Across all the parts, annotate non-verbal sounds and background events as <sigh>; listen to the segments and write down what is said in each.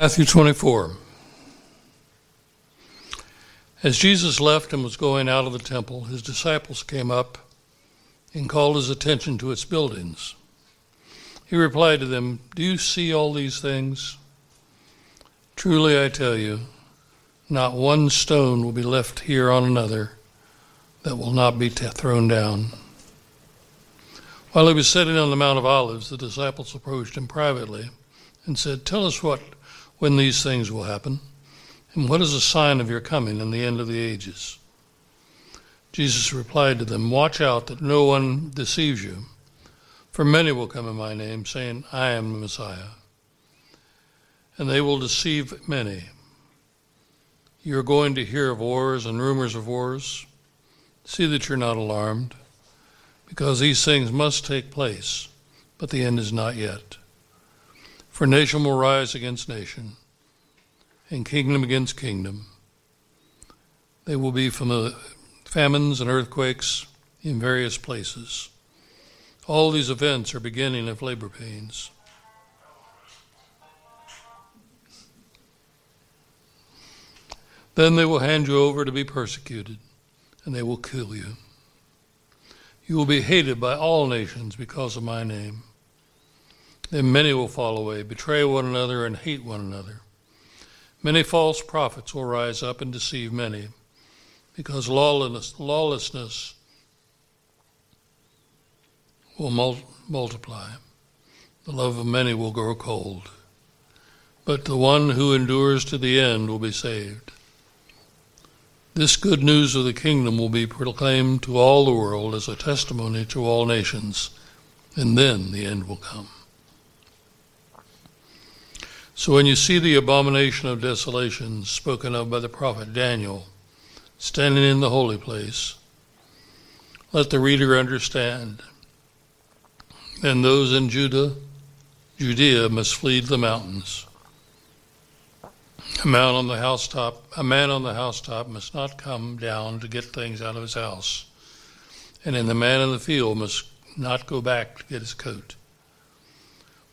Matthew 24. As Jesus left and was going out of the temple, his disciples came up and called his attention to its buildings. He replied to them, Do you see all these things? Truly I tell you, not one stone will be left here on another that will not be t- thrown down. While he was sitting on the Mount of Olives, the disciples approached him privately and said, Tell us what when these things will happen, and what is the sign of your coming and the end of the ages? Jesus replied to them, Watch out that no one deceives you, for many will come in my name, saying, I am the Messiah. And they will deceive many. You're going to hear of wars and rumors of wars. See that you're not alarmed, because these things must take place, but the end is not yet. For nation will rise against nation, and kingdom against kingdom. They will be from the famines and earthquakes in various places. All these events are beginning of labor pains. Then they will hand you over to be persecuted, and they will kill you. You will be hated by all nations because of my name. Then many will fall away, betray one another, and hate one another. Many false prophets will rise up and deceive many, because lawlessness, lawlessness will mul- multiply. The love of many will grow cold. But the one who endures to the end will be saved. This good news of the kingdom will be proclaimed to all the world as a testimony to all nations, and then the end will come. So when you see the abomination of desolation spoken of by the prophet Daniel standing in the holy place, let the reader understand. And those in Judah, Judea must flee the mountains. A man on the housetop, a man on the housetop must not come down to get things out of his house, and in the man in the field must not go back to get his coat.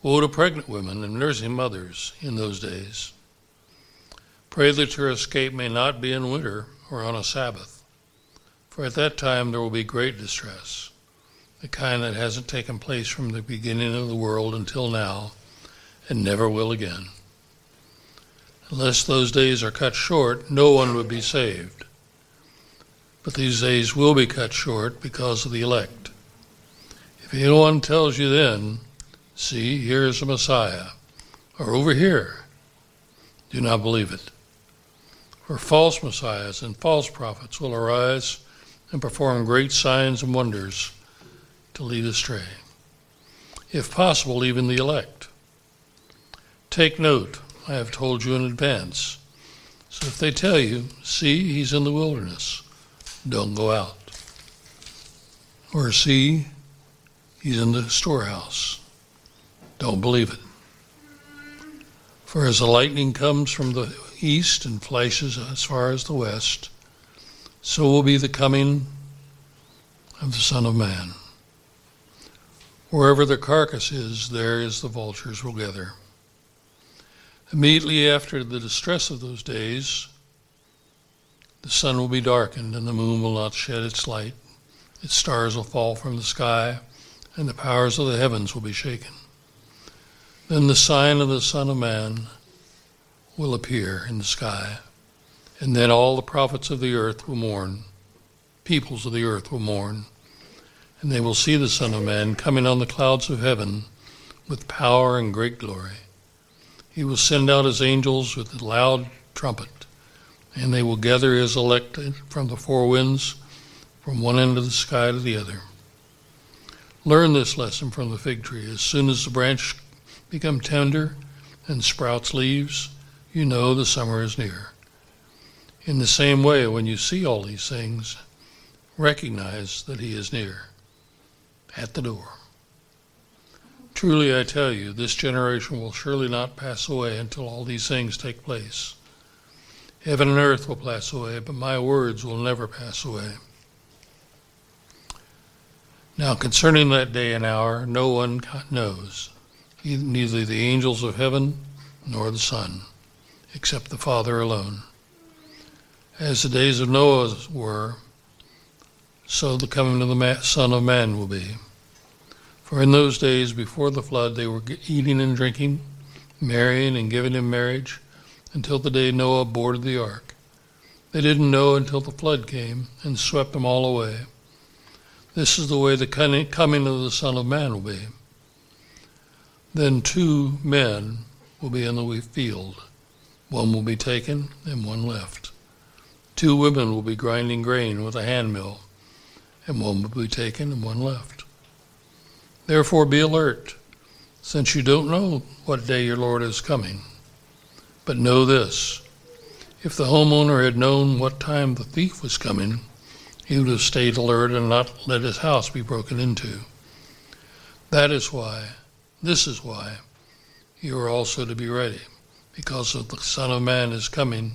Woe to pregnant women and nursing mothers in those days. Pray that your escape may not be in winter or on a Sabbath, for at that time there will be great distress, the kind that hasn't taken place from the beginning of the world until now, and never will again. Unless those days are cut short, no one would be saved. But these days will be cut short because of the elect. If anyone tells you then, See, here is the Messiah, or over here. Do not believe it. For false messiahs and false prophets will arise and perform great signs and wonders to lead astray, if possible, even the elect. Take note, I have told you in advance. So if they tell you, see, he's in the wilderness, don't go out. Or see, he's in the storehouse don't believe it. For as the lightning comes from the east and flashes as far as the west, so will be the coming of the Son of Man. Wherever the carcass is, there is the vultures will gather. Immediately after the distress of those days, the sun will be darkened, and the moon will not shed its light. Its stars will fall from the sky, and the powers of the heavens will be shaken. Then the sign of the Son of Man will appear in the sky, and then all the prophets of the earth will mourn, peoples of the earth will mourn, and they will see the Son of Man coming on the clouds of heaven with power and great glory. He will send out his angels with a loud trumpet, and they will gather his elect from the four winds, from one end of the sky to the other. Learn this lesson from the fig tree. As soon as the branch become tender and sprouts leaves, you know the summer is near. In the same way, when you see all these things, recognize that He is near, at the door. Truly, I tell you, this generation will surely not pass away until all these things take place. Heaven and earth will pass away, but my words will never pass away. Now, concerning that day and hour, no one knows neither the angels of heaven nor the Son, except the Father alone. As the days of Noah were, so the coming of the Son of Man will be. For in those days before the flood, they were eating and drinking, marrying and giving in marriage, until the day Noah boarded the ark. They didn't know until the flood came and swept them all away. This is the way the coming of the Son of Man will be. Then two men will be in the field. One will be taken and one left. Two women will be grinding grain with a hand mill, and one will be taken and one left. Therefore be alert, since you don't know what day your Lord is coming. But know this if the homeowner had known what time the thief was coming, he would have stayed alert and not let his house be broken into. That is why, this is why, you are also to be ready, because the Son of Man is coming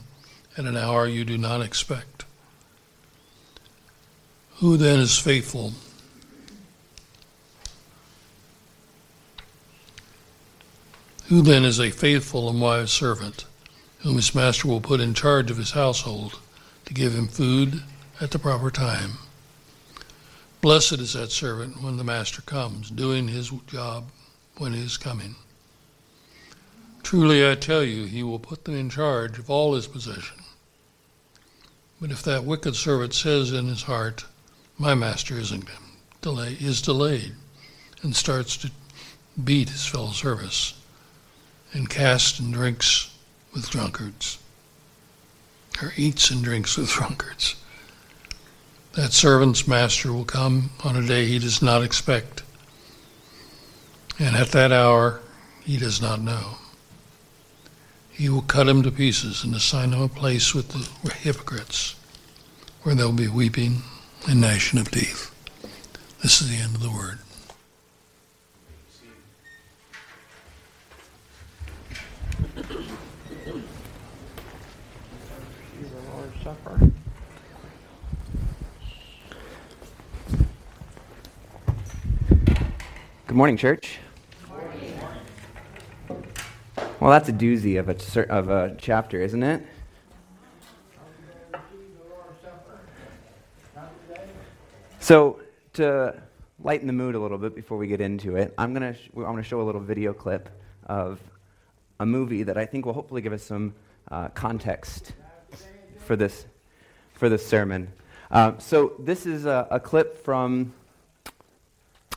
at an hour you do not expect. Who then is faithful? Who then is a faithful and wise servant, whom his master will put in charge of his household to give him food at the proper time. Blessed is that servant when the master comes, doing his job when he is coming. Truly I tell you, he will put them in charge of all his possession. But if that wicked servant says in his heart, My master isn't delay is delayed, and starts to beat his fellow servants, and casts and drinks with drunkards, or eats and drinks with <laughs> drunkards, that servant's master will come on a day he does not expect, and at that hour he does not know. He will cut him to pieces and assign him a place with the hypocrites, where there will be weeping and gnashing of teeth. This is the end of the word. Good morning, church. Well, that's a doozy of a, of a chapter, isn't it? So, to lighten the mood a little bit before we get into it, I'm going to sh- I'm to show a little video clip of a movie that I think will hopefully give us some uh, context for this for this sermon. Uh, so, this is a, a clip from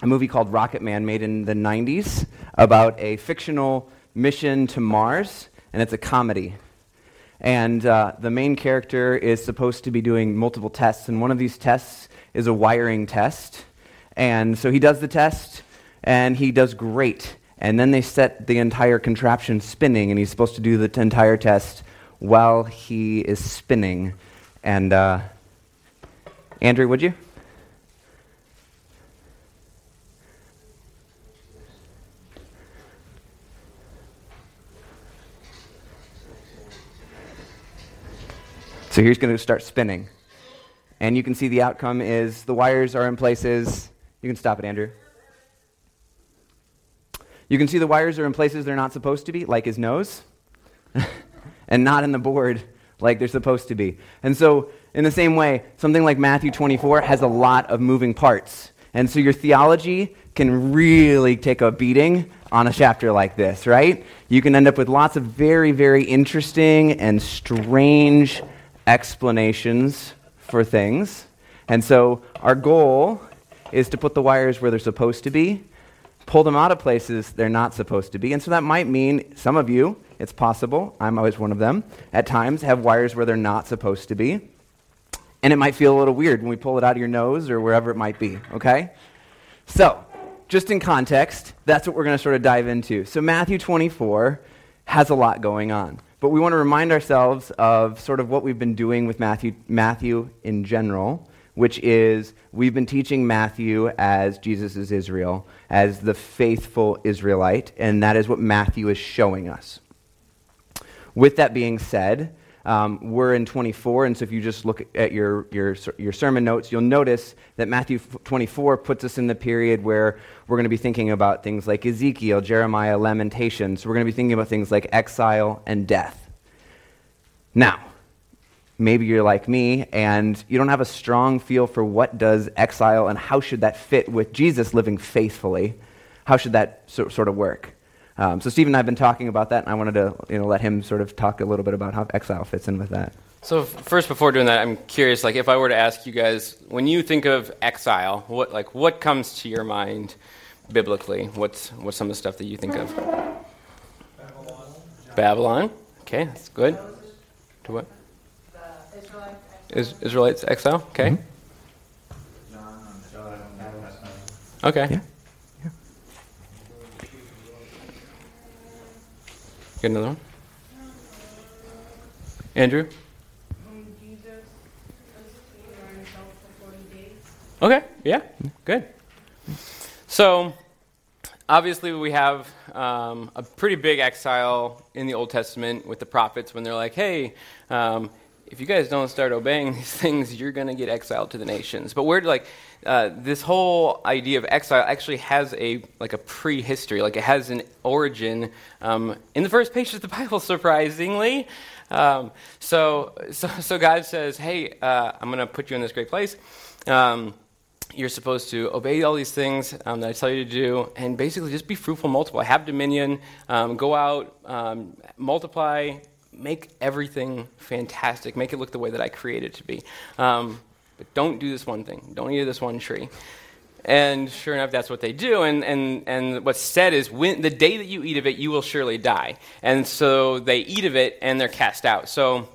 a movie called Rocket Man made in the 90s about a fictional mission to Mars, and it's a comedy. And uh, the main character is supposed to be doing multiple tests, and one of these tests is a wiring test. And so he does the test, and he does great. And then they set the entire contraption spinning, and he's supposed to do the entire test while he is spinning. And uh, Andrew, would you? So here's going to start spinning. And you can see the outcome is the wires are in places. You can stop it, Andrew. You can see the wires are in places they're not supposed to be, like his nose, <laughs> and not in the board like they're supposed to be. And so, in the same way, something like Matthew 24 has a lot of moving parts. And so, your theology can really take a beating on a chapter like this, right? You can end up with lots of very, very interesting and strange explanations for things. And so our goal is to put the wires where they're supposed to be, pull them out of places they're not supposed to be. And so that might mean some of you, it's possible, I'm always one of them, at times have wires where they're not supposed to be. And it might feel a little weird when we pull it out of your nose or wherever it might be, okay? So, just in context, that's what we're going to sort of dive into. So, Matthew 24 has a lot going on. But we want to remind ourselves of sort of what we've been doing with Matthew, Matthew in general, which is we've been teaching Matthew as Jesus is Israel, as the faithful Israelite, and that is what Matthew is showing us. With that being said, um, we're in 24, and so if you just look at your, your, your sermon notes, you'll notice that Matthew 24 puts us in the period where we're going to be thinking about things like Ezekiel, Jeremiah, Lamentations. We're going to be thinking about things like exile and death. Now, maybe you're like me and you don't have a strong feel for what does exile and how should that fit with Jesus living faithfully. How should that so, sort of work? Um, so Stephen and I have been talking about that, and I wanted to you know, let him sort of talk a little bit about how exile fits in with that. So first, before doing that, I'm curious. Like, if I were to ask you guys, when you think of exile, what like what comes to your mind biblically? What's what's some of the stuff that you think of? Babylon. Babylon. Okay, that's good. To what? Is, Israelites exile. Okay. Mm-hmm. Okay. Yeah. Get another one. Andrew. Okay, yeah, good. So, obviously, we have um, a pretty big exile in the Old Testament with the prophets when they're like, hey, um, if you guys don't start obeying <laughs> these things, you're going to get exiled to the nations. But we're like, uh, this whole idea of exile actually has a like a prehistory, like it has an origin um, in the first pages of the Bible, <laughs> surprisingly. Um, so, so, so God says, "Hey, uh, I'm going to put you in this great place." Um, you're supposed to obey all these things um, that I tell you to do, and basically just be fruitful, multiply, have dominion, um, go out, um, multiply, make everything fantastic, make it look the way that I created it to be. But don't do this one thing. Don't eat this one tree. And sure enough, that's what they do. And, and, and what's said is, when, the day that you eat of it, you will surely die. And so they eat of it and they're cast out. So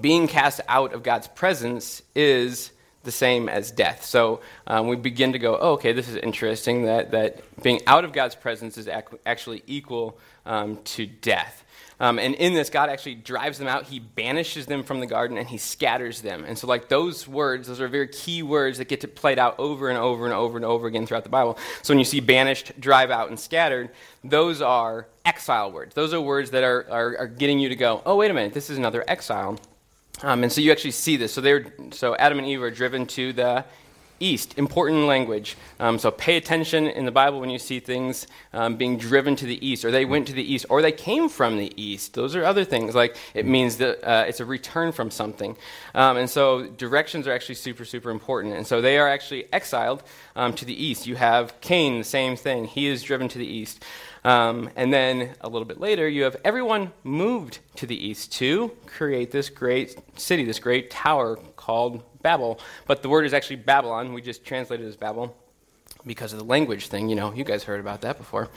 being cast out of God's presence is the same as death. So um, we begin to go, oh, okay, this is interesting that, that being out of God's presence is ac- actually equal um, to death. Um, and in this, God actually drives them out. He banishes them from the garden and he scatters them. And so, like those words, those are very key words that get to played out over and over and over and over again throughout the Bible. So when you see banished, drive out, and scattered, those are exile words. Those are words that are, are, are getting you to go, oh, wait a minute, this is another exile. Um, and so you actually see this. So they're so Adam and Eve are driven to the east. Important language. Um, so pay attention in the Bible when you see things um, being driven to the east, or they went to the east, or they came from the east. Those are other things. Like it means that uh, it's a return from something. Um, and so directions are actually super super important. And so they are actually exiled um, to the east. You have Cain, the same thing. He is driven to the east. Um, and then a little bit later, you have everyone moved to the east to create this great city, this great tower called Babel. But the word is actually Babylon. We just translated it as Babel because of the language thing. You know, you guys heard about that before.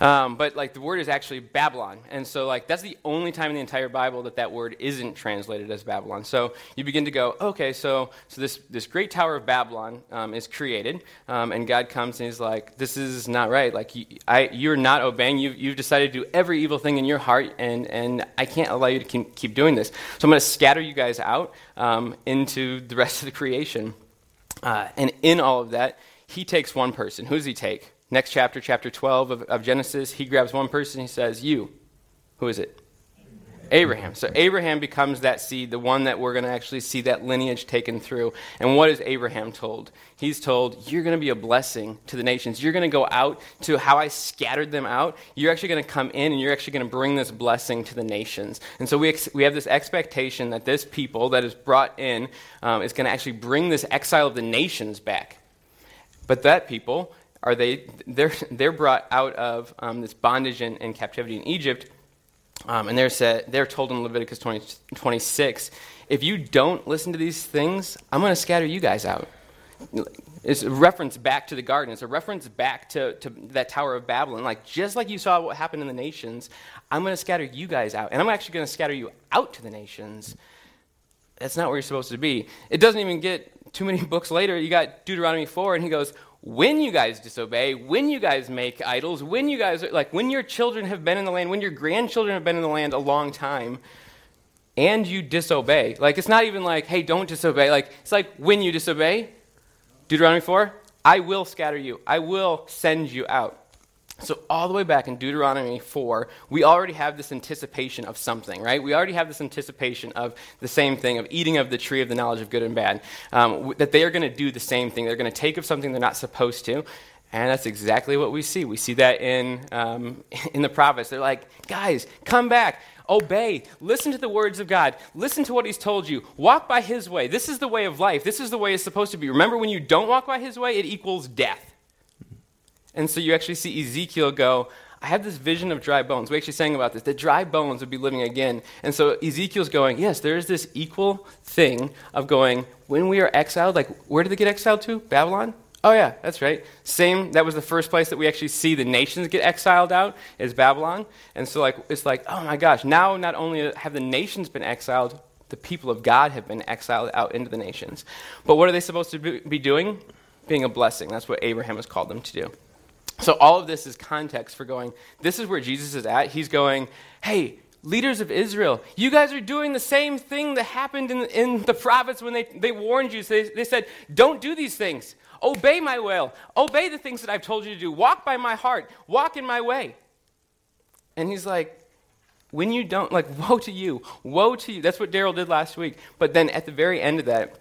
Um, but like the word is actually Babylon, and so like that's the only time in the entire Bible that that word isn't translated as Babylon. So you begin to go, okay, so so this this great tower of Babylon um, is created, um, and God comes and He's like, this is not right. Like you, I, you're not obeying. You've, you've decided to do every evil thing in your heart, and and I can't allow you to keep, doing this. So I'm going to scatter you guys out um, into the rest of the creation. Uh, and in all of that, he takes one person. Who does he take? Next chapter, chapter 12 of, of Genesis, he grabs one person. He says, You. Who is it? Abraham. So Abraham becomes that seed, the one that we're going to actually see that lineage taken through. And what is Abraham told? He's told, You're going to be a blessing to the nations. You're going to go out to how I scattered them out. You're actually going to come in and you're actually going to bring this blessing to the nations. And so we, ex- we have this expectation that this people that is brought in um, is going to actually bring this exile of the nations back. But that people are they they're they're brought out of um, this bondage and, and, captivity in Egypt, um, and they're said they're told in Leviticus 20, 26, if you don't listen to these things, I'm going to scatter you guys out. It's a reference back to the garden. It's a reference back to, to that Tower of Babylon. Like just like you saw what happened in the nations, I'm going to scatter you guys out, and I'm actually going to scatter you out to the nations. That's not where you're supposed to be. It doesn't even get too many <laughs> books later, you got Deuteronomy 4, and he goes, When you guys disobey, when you guys make idols, when you guys, like, when your children have been in the land, when your grandchildren have been in the land a long time, and you disobey. Like, it's not even like, hey, don't disobey. Like, it's like, when you disobey, Deuteronomy 4, I will scatter you, I will send you out. So, all the way back in Deuteronomy 4, we already have this anticipation of something, right? We already have this anticipation of the same thing, of eating of the tree of the knowledge of good and bad. Um, that they are going to do the same thing. They're going to take of something they're not supposed to. And that's exactly what we see. We see that in, um, <laughs> in the prophets. They're like, guys, come back. Obey. Listen to the words of God. Listen to what He's told you. Walk by His way. This is the way of life. This is the way it's supposed to be. Remember, when you don't walk by His way, it equals death. And so you actually see Ezekiel go, I have this vision of dry bones. We actually sang about this. The dry bones would be living again. And so Ezekiel's going, yes, there is this equal thing of going, when we are exiled, like, where did they get exiled to? Babylon? Oh, yeah, that's right. Same, that was the first place that we actually see the nations get exiled out, is Babylon. And so, like, it's like, oh my gosh, now not only have the nations been exiled, the people of God have been exiled out into the nations. But what are they supposed to be doing? Being a blessing. That's what Abraham has called them to do. So, all of this is context for going, this is where Jesus is at. He's going, hey, leaders of Israel, you guys are doing the same thing that happened in, in the prophets when they, they warned you. So they, they said, don't do these things. Obey my will. Obey the things that I've told you to do. Walk by my heart. Walk in my way. And he's like, when you don't, like, <laughs> woe to you. Woe to you. That's what Daryl did last week. But then at the very end of that,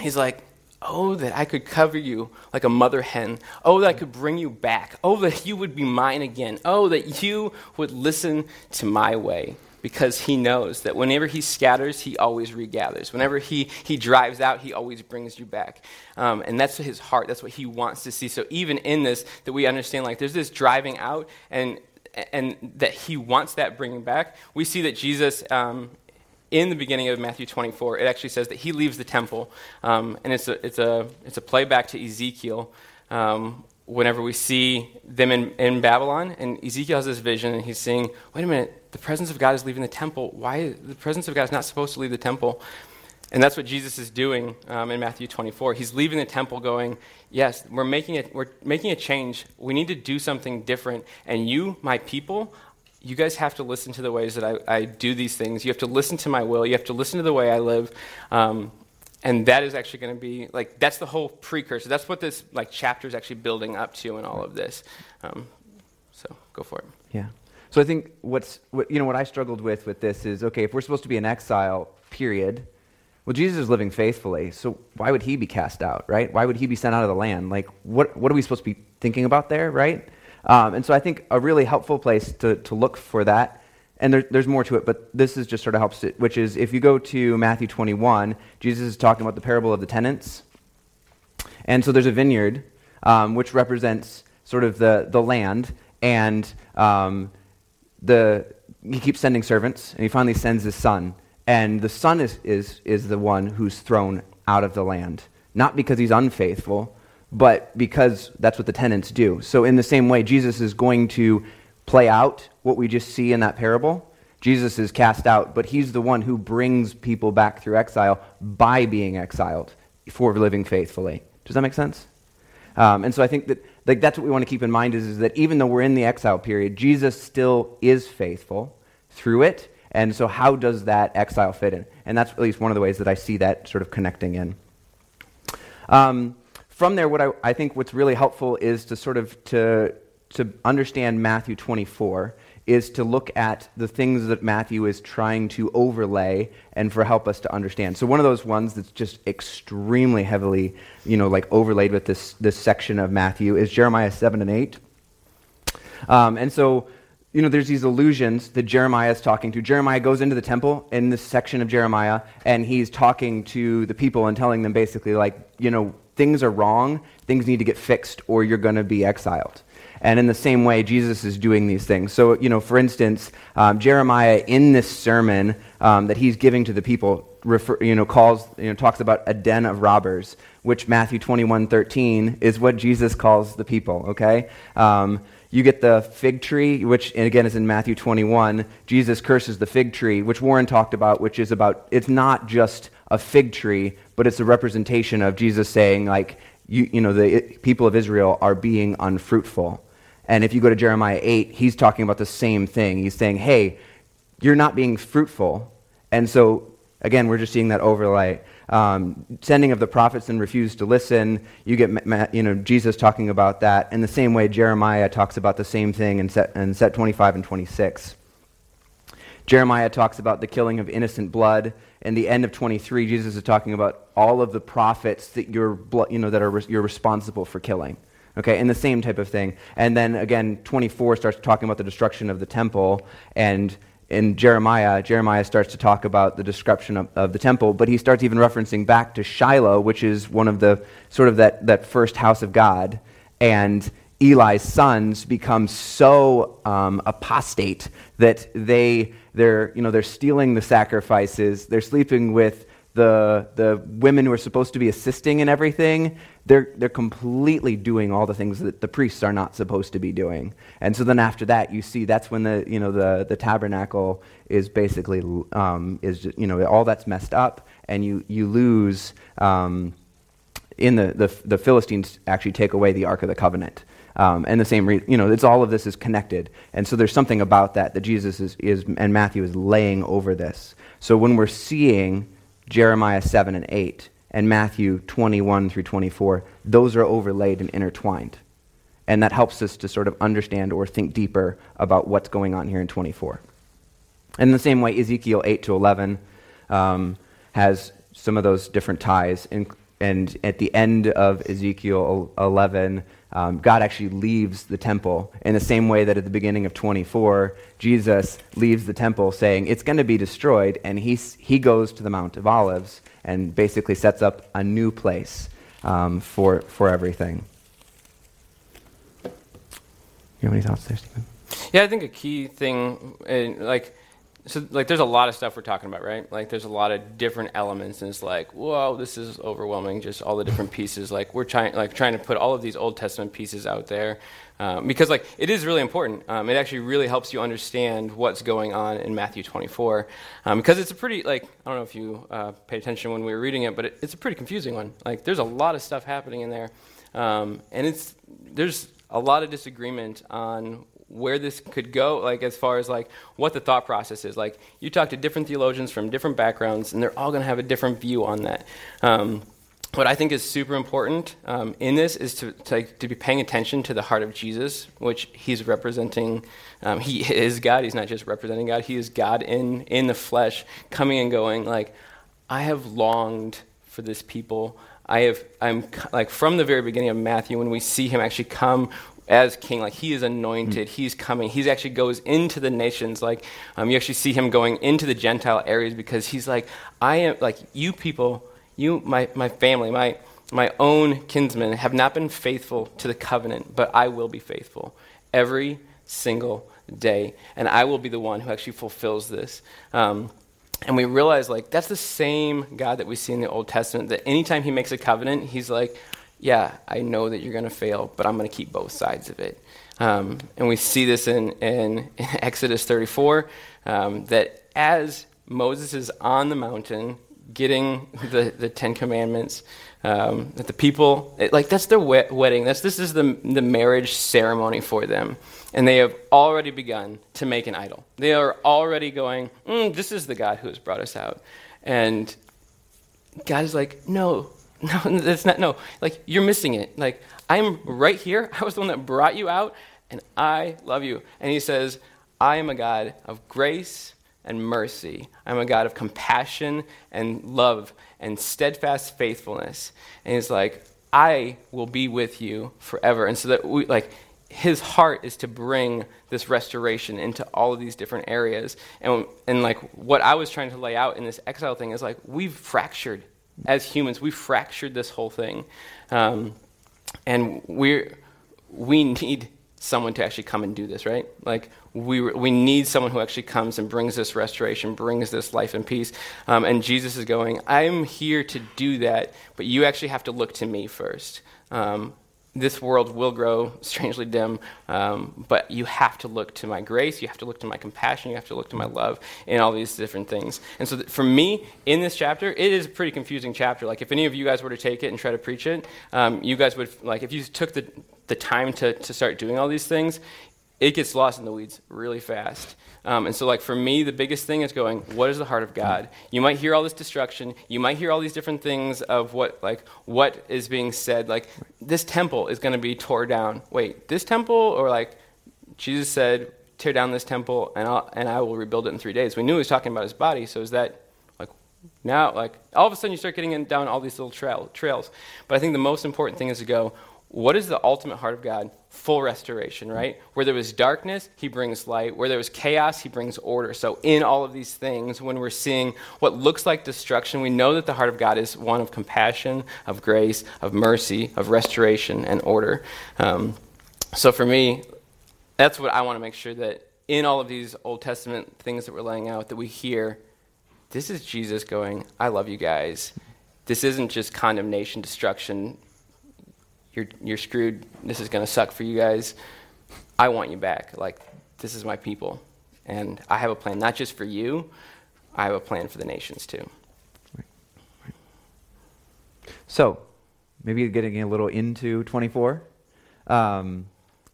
he's like, Oh, that I could cover you like a mother hen. Oh, that I could bring you back. Oh, that you would be mine again. Oh, that you would listen to my way because he knows that whenever he scatters, he always regathers. Whenever he, he drives out, he always brings you back. Um, and that's his heart. That's what he wants to see. So even in this, that we understand like there's this driving out and, and that he wants that bringing back. We see that Jesus um, in the beginning of Matthew 24, it actually says that he leaves the temple. Um, and it's a, it's, a, it's a playback to Ezekiel um, whenever we see them in, in Babylon, and Ezekiel has this vision, and he's saying, wait a minute, the presence of God is leaving the temple. Why? The presence of God is not supposed to leave the temple. And that's what Jesus is doing um, in Matthew 24. He's leaving the temple going, yes, we're making, it, we're making a change. We need to do something different. And you, my people, you guys have to listen to the ways that I, I do these things. You have to listen to my will. You have to listen to the way I live. Um, and that is actually going to be like that's the whole precursor. That's what this like chapter is actually building up to in all of this. Um, so go for it. Yeah. So i think what's what, you know what i struggled with with this is okay if we're supposed to be in exile period well jesus is living faithfully so why would he be cast out right? Why would he be sent out of the land? Like what, what are we supposed to be thinking about there right um, and so i think a really helpful place to, to look for that and there, there's more to it, but this is just sort of helps it, which is if you go to Matthew 21, Jesus is talking about the parable of the tenants. And so there's a vineyard, um, which represents sort of the, the land, and um, the, he keeps sending servants, and he finally sends his son. And the son is, is, is the one who's thrown out of the land, not because he's unfaithful, but because that's what the tenants do. So, in the same way, Jesus is going to play out what we just see in that parable. Jesus is cast out, but he's the one who brings people back through exile by being exiled for living faithfully. Does that make sense? Um, and so I think that like, that's what we want to keep in mind is, is that even though we're in the exile period, Jesus still is faithful through it. And so how does that exile fit in? And that's at least one of the ways that I see that sort of connecting in. Um, from there, what I, I think what's really helpful is to sort of to to understand Matthew 24 is to look at the things that Matthew is trying to overlay and for help us to understand. So one of those ones that's just extremely heavily, you know, like overlaid with this this section of Matthew is Jeremiah 7 and 8. Um, and so, you know, there's these allusions that Jeremiah is talking to. Jeremiah goes into the temple in this section of Jeremiah, and he's talking to the people and telling them basically, like, you know, things are wrong, things need to get fixed, or you're going to be exiled. And in the same way, Jesus is doing these things. So, you know, for instance, um, Jeremiah in this sermon um, that he's giving to the people, refer, you know, calls, you know, talks about a den of robbers, which Matthew 21, 13 is what Jesus calls the people, okay? Um, you get the fig tree, which again is in Matthew 21. Jesus curses the fig tree, which Warren talked about, which is about, it's not just a fig tree, but it's a representation of Jesus saying, like, you, you know, the people of Israel are being unfruitful. And if you go to Jeremiah 8, he's talking about the same thing. He's saying, hey, you're not being fruitful. And so, again, we're just seeing that overlay. Um, sending of the prophets and refuse to listen. You get you know, Jesus talking about that. In the same way, Jeremiah talks about the same thing in set, in set 25 and 26. Jeremiah talks about the killing of innocent blood. In the end of 23, Jesus is talking about all of the prophets that you're, you know, that are, you're responsible for killing. Okay, and the same type of thing. And then again, 24 starts talking about the destruction of the temple, and in Jeremiah, Jeremiah starts to talk about the destruction of, of, the temple, but he starts even referencing back to Shiloh, which is one of the sort of that, that first house of God. And Eli's sons become so um, apostate that they, they're, you know, they're stealing the sacrifices, they're sleeping with the, the women who are supposed to be assisting in everything, they're, they're completely doing all the things that the priests are not supposed to be doing. And so then after that, you see that's when the, you know, the, the tabernacle is basically, um, is just, you know, all that's messed up, and you, you lose, um, in the, the, the Philistines actually take away the Ark of the Covenant. Um, and the same, re- you know, it's all of this is connected. And so there's something about that that Jesus is, is, and Matthew is laying over this. So when we're seeing Jeremiah 7 and 8, and Matthew 21 through 24, those are overlaid and intertwined. And that helps us to sort of understand or think deeper about what's going on here in 24. In the same way, Ezekiel 8 to 11 um, has some of those different ties. And at the end of Ezekiel 11, um, God actually leaves the temple in the same way that at the beginning of 24, Jesus leaves the temple saying it's going to be destroyed, and he, he goes to the Mount of Olives and basically sets up a new place um, for, for everything. You have any thoughts there, Stephen? Yeah, I think a key thing, like, so like there's a lot of stuff we're talking about right? Like there's a lot of different elements and it's like whoa this is overwhelming just all the different pieces. Like we're trying like trying to put all of these old testament pieces out there um, because like it is really important. Um, it actually really helps you understand what's going on in matthew 24 um, because it's a pretty like i don't know if you uh, paid attention when we were reading it but it, it's a pretty confusing one. Like there's a lot of stuff happening in there um, and it's there's a lot of disagreement on where this could go, like as far as like what the thought process is. Like you talk to different theologians from different backgrounds, and they're all going to have a different view on that. Um, what I think is super important um, in this is to, to, to, be paying attention to the heart of Jesus, which he's representing. Um, he is God. He's not just representing God. He is God in in the flesh, coming and going. Like I have longed for this people. I have. I'm like from the very beginning of Matthew when we see him actually come as king like he is anointed. He's coming. He actually goes into the nations. Like um, you actually see him going into the gentile areas because he's like i am like you people you my, my family my my own kinsmen have not been faithful to the covenant but i will be faithful every single day and i will be the one who actually fulfills this. Um, and we realize like that's the same god that we see in the old testament that anytime he makes a covenant he's like yeah, I know that you're going to fail, but I'm going to keep both sides of it. Um, and we see this in, in, in <laughs> Exodus 34 um, that as Moses is on the mountain getting the, the Ten Commandments, um, that the people, it, like, that's their wed- wedding. That's, this is the, the marriage ceremony for them. And they have already begun to make an idol. They are already going, mm, this is the God who has brought us out. And God is like, no, No, <laughs> that's not, no. Like, you're missing it. Like, I'm right here. <laughs> I was the one that brought you out, and I love you. And he says, I am a God of grace and mercy. I'm a God of compassion and love and steadfast faithfulness. And he's like, I will be with you forever. And so that we, like, his heart is to bring this restoration into all of these different areas. And, and like, what I was trying to lay out in this exile thing is like, we've fractured as humans, we fractured this whole thing. Um, and we we need someone to actually come and do this, right? Like, we, we need someone who actually comes and brings this restoration, brings this life and peace. Um, and Jesus is going, I'm here to do that, but you actually have to look to me first. Um, this world will grow strangely dim, um, but you have to look to my grace, you have to look to my compassion, you have to look to my love, and all these different things. And so, th- for me, in this chapter, it is a pretty confusing chapter. Like, if any of you guys were to take it and try to preach it, um, you guys would, like, if you took the, the time to, to start doing all these things, it gets lost in the weeds really fast. Um, and so, like, for me, the biggest thing is going, what is the heart of God? You might hear all this destruction. You might hear all these different things of what, like, what is being said. Like, this temple is going to be tore down. Wait, this temple? Or, like, Jesus said, tear down this temple and, I'll, and I will rebuild it in three days. We knew he was talking about his body. So, is that, like, now, like, all of a sudden you start getting down all these little trail, trails. But I think the most important thing is to go, what is the ultimate heart of God? Full restoration, right? Where there was darkness, he brings light. Where there was chaos, he brings order. So, in all of these things, when we're seeing what looks like destruction, we know that the heart of God is one of compassion, of grace, of mercy, of restoration, and order. Um, so, for me, that's what I want to make sure that in all of these Old Testament things that we're laying out, that we hear this is Jesus going, I love you guys. This isn't just condemnation, destruction, you're, you're screwed. This is going to suck for you guys. I want you back. Like, this is my people. And I have a plan, not just for you, I have a plan for the nations too. So, maybe getting a little into 24. Um,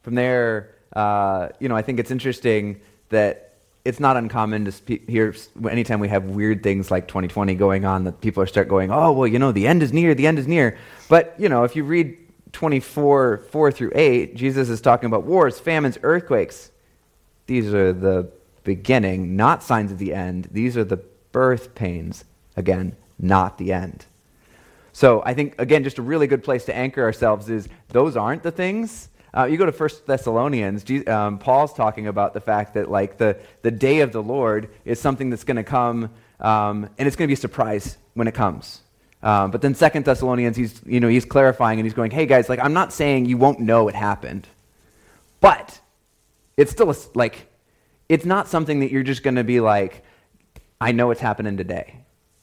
from there, uh, you know, I think it's interesting that it's not uncommon to hear anytime we have weird things like 2020 going on that people are start going, oh, well, you know, the end is near, the end is near. But, you know, if you read 24, 4 through 8, Jesus is talking about wars, famines, earthquakes. These are the beginning, not signs of the end. These are the birth pains, again, not the end. So I think, again, just a really good place to anchor ourselves is those aren't the things. Uh, you go to 1 Thessalonians, um, Paul's talking about the fact that, like, the, the day of the Lord is something that's going to come, um, and it's going to be a surprise when it comes. Um, but then Second Thessalonians, he's you know he's clarifying and he's going, hey guys, like I'm not saying you won't know it happened, but it's still a, like it's not something that you're just going to be like, I know it's happening today.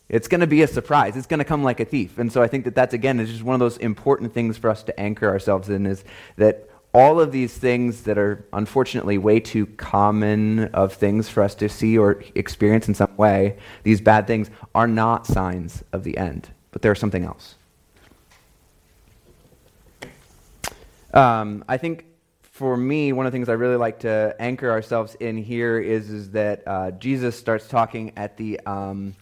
It's going to be a surprise. It's going to come like a thief. And so I think that that's again is just one of those important things for us to anchor ourselves in is that all of these things that are unfortunately way too common of things for us to see or experience in some way, these bad things are not signs of the end but there's something else. Um, I think for me, one of the things I really like to anchor ourselves in here is, is that uh, Jesus starts talking at the um,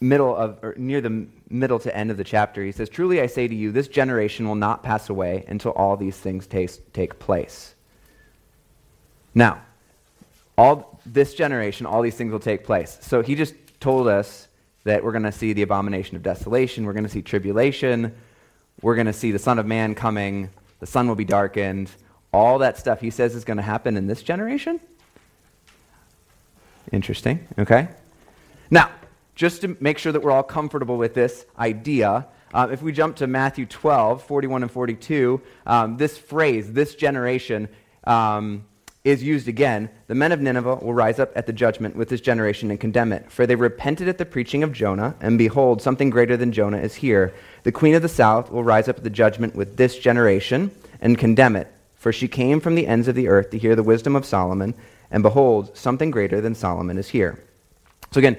middle of, or near the middle to end of the chapter. He says, Truly I say to you, this generation will not pass away until all these things taste, take place. Now, all this generation, all these things will take place. So he just told us that we're going to see the abomination of desolation, we're going to see tribulation, we're going to see the Son of Man coming, the sun will be darkened. All that stuff he says is going to happen in this generation? Interesting, okay? Now, just to make sure that we're all comfortable with this idea, uh, if we jump to Matthew 12, 41 and 42, um, this phrase, this generation, um, is used again, the men of Nineveh will rise up at the judgment with this generation and condemn it. For they repented at the preaching of Jonah, and behold, something greater than Jonah is here. The queen of the south will rise up at the judgment with this generation and condemn it. For she came from the ends of the earth to hear the wisdom of Solomon, and behold, something greater than Solomon is here. So again,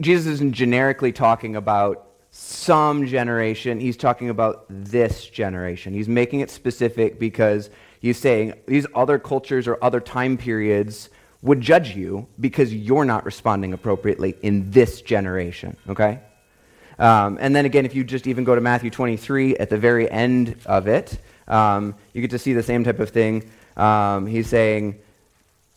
Jesus isn't generically talking about some generation, he's talking about this generation. He's making it specific because He's saying these other cultures or other time periods would judge you because you're not responding appropriately in this generation, okay? Um, and then again, if you just even go to Matthew 23 at the very end of it, um, you get to see the same type of thing. Um, he's saying,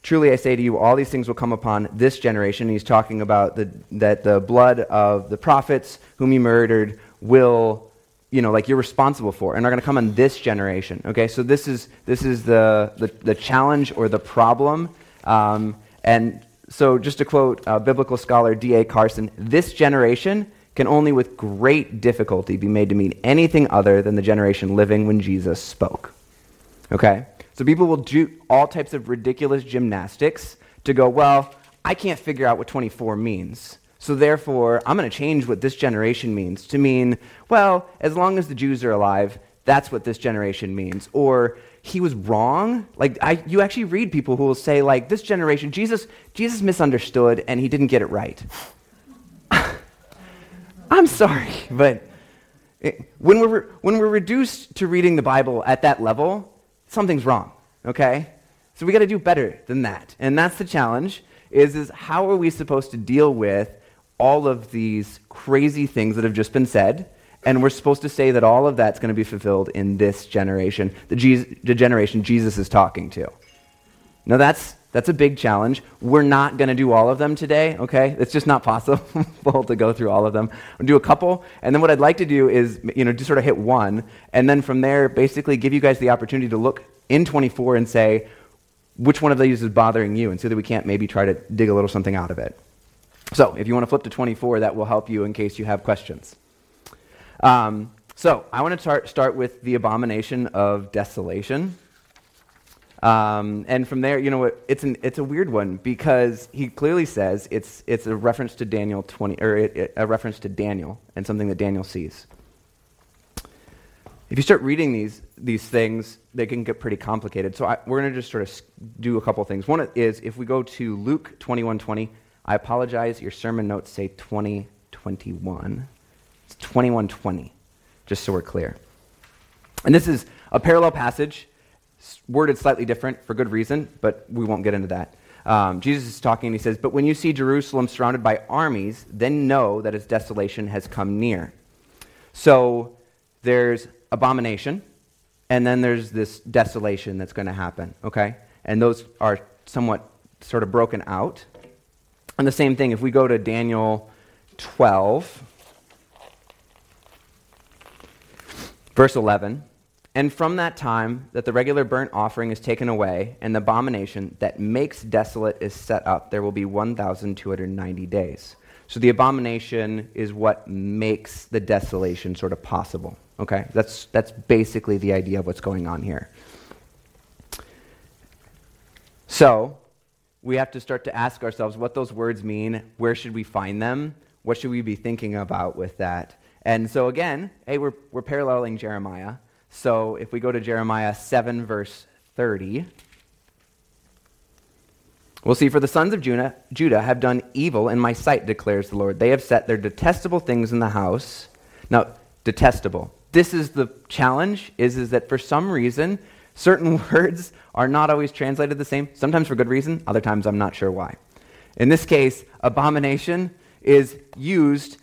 Truly I say to you, all these things will come upon this generation. And He's talking about the, that the blood of the prophets whom he murdered will you know, like you're responsible for and are going to come on this generation. Okay, so this is this is the the, the challenge or the problem. Um, and so, just to quote uh, biblical scholar D.A. Carson, this generation can only with great difficulty be made to mean anything other than the generation living when Jesus spoke. Okay, so people will do all types of ridiculous gymnastics to go, well, I can't figure out what 24 means. So therefore, I'm going to change what this generation means to mean, well, as long as the Jews are alive, that's what this generation means. Or he was wrong. Like I, you actually read people who will say, like, this generation, Jesus, Jesus misunderstood and he didn't get it right. <laughs> I'm sorry, but it, when, we're, when we're reduced to reading the Bible at that level, something's wrong, okay? So we got to do better than that. And that's the challenge is, is how are we supposed to deal with all of these crazy things that have just been said, and we're supposed to say that all of that's going to be fulfilled in this generation, the, Jesus, the generation Jesus is talking to. Now, that's, That's a big challenge. We're not going to do all of them today, okay? It's just not possible <laughs> to go through all of them. We'll do a couple, and then what I'd like to do is, you know, just sort of hit one, and then from there, basically give you guys the opportunity to look in 24 and say, which one of these is bothering you, and so that we can't maybe try to dig a little something out of it. So, if you want to flip to 24, that will help you in case you have questions. Um, so, I want to start, start with the abomination of desolation. Um, and from there, you know what? It's, an, it's a weird one because he clearly says it's, it's a reference to Daniel 20, or it, it, a reference to Daniel and something that Daniel sees. If you start reading these, these things, they can get pretty complicated. So I, we're going to just sort of do a couple things. One is if we go to Luke 21 20, I apologize, your sermon notes say 2021. It's 2120, just so we're clear. And this is a parallel passage worded slightly different for good reason, but we won't get into that. Um, Jesus is talking and he says, But when you see Jerusalem surrounded by armies, then know that its desolation has come near. So there's abomination, and then there's this desolation that's going to happen, okay? And those are somewhat sort of broken out. And the same thing, if we go to Daniel 12, verse 11. And from that time that the regular burnt offering is taken away, and the abomination that makes desolate is set up, there will be 1,290 days. So the abomination is what makes the desolation sort of possible. Okay? That's, that's basically the idea of what's going on here. So, we have to start to ask ourselves what those words mean. Where should we find them? What should we be thinking about with that? And so, again, hey, we're, we're paralleling Jeremiah. So if we go to Jeremiah 7, verse 30, we'll see, For the sons of Judah, Judah have done evil in my sight, declares the Lord. They have set their detestable things in the house. Now, detestable. This is the challenge, is, is that for some reason, certain <laughs> words are not always translated the same, sometimes for good reason, other times I'm not sure why. In this case, abomination is used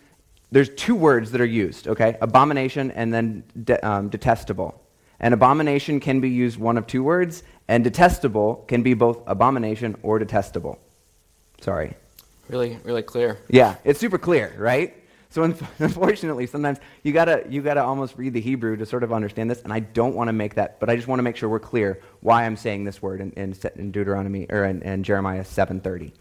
there's two words that are used, okay? Abomination and then de- um, detestable. And abomination can be used one of two words, and detestable can be both abomination or detestable. Sorry. Really, really clear. Yeah, it's super clear, right? So <laughs> unfortunately, sometimes you gotta you gotta almost read the Hebrew to sort of understand this, and I don't want to make that, but I just want to make sure we're clear why I'm saying this word in, in, in Deuteronomy or in, in Jeremiah 7:30.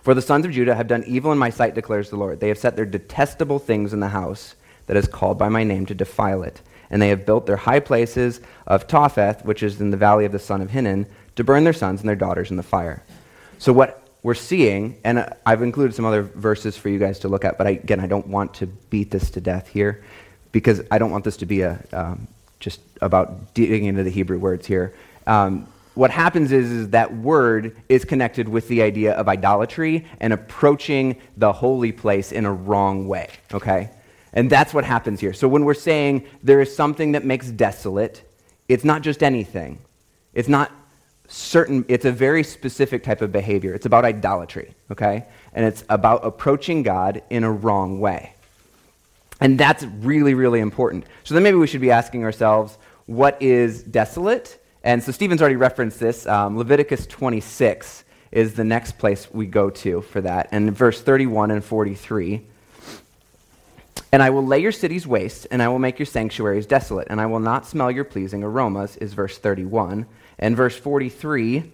For the sons of Judah have done evil in my sight, declares the Lord. They have set their detestable things in the house that is called by my name to defile it. And they have built their high places of Topheth, which is in the valley of the son of Hinnom, to burn their sons and their daughters in the fire. So, what we're seeing, and I've included some other verses for you guys to look at, but I, again, I don't want to beat this to death here because I don't want this to be a, um, just about digging into the Hebrew words here. Um, what happens is, is that word is connected with the idea of idolatry and approaching the holy place in a wrong way, okay? And that's what happens here. So when we're saying there is something that makes desolate, it's not just anything. It's not certain, it's a very specific type of behavior. It's about idolatry, okay? And it's about approaching God in a wrong way. And that's really, really important. So then maybe we should be asking ourselves, what is desolate? And so Stephen's already referenced this. Um, Leviticus 26 is the next place we go to for that. And verse 31 and 43. And I will lay your cities waste, and I will make your sanctuaries desolate, and I will not smell your pleasing aromas, is verse 31. And verse 43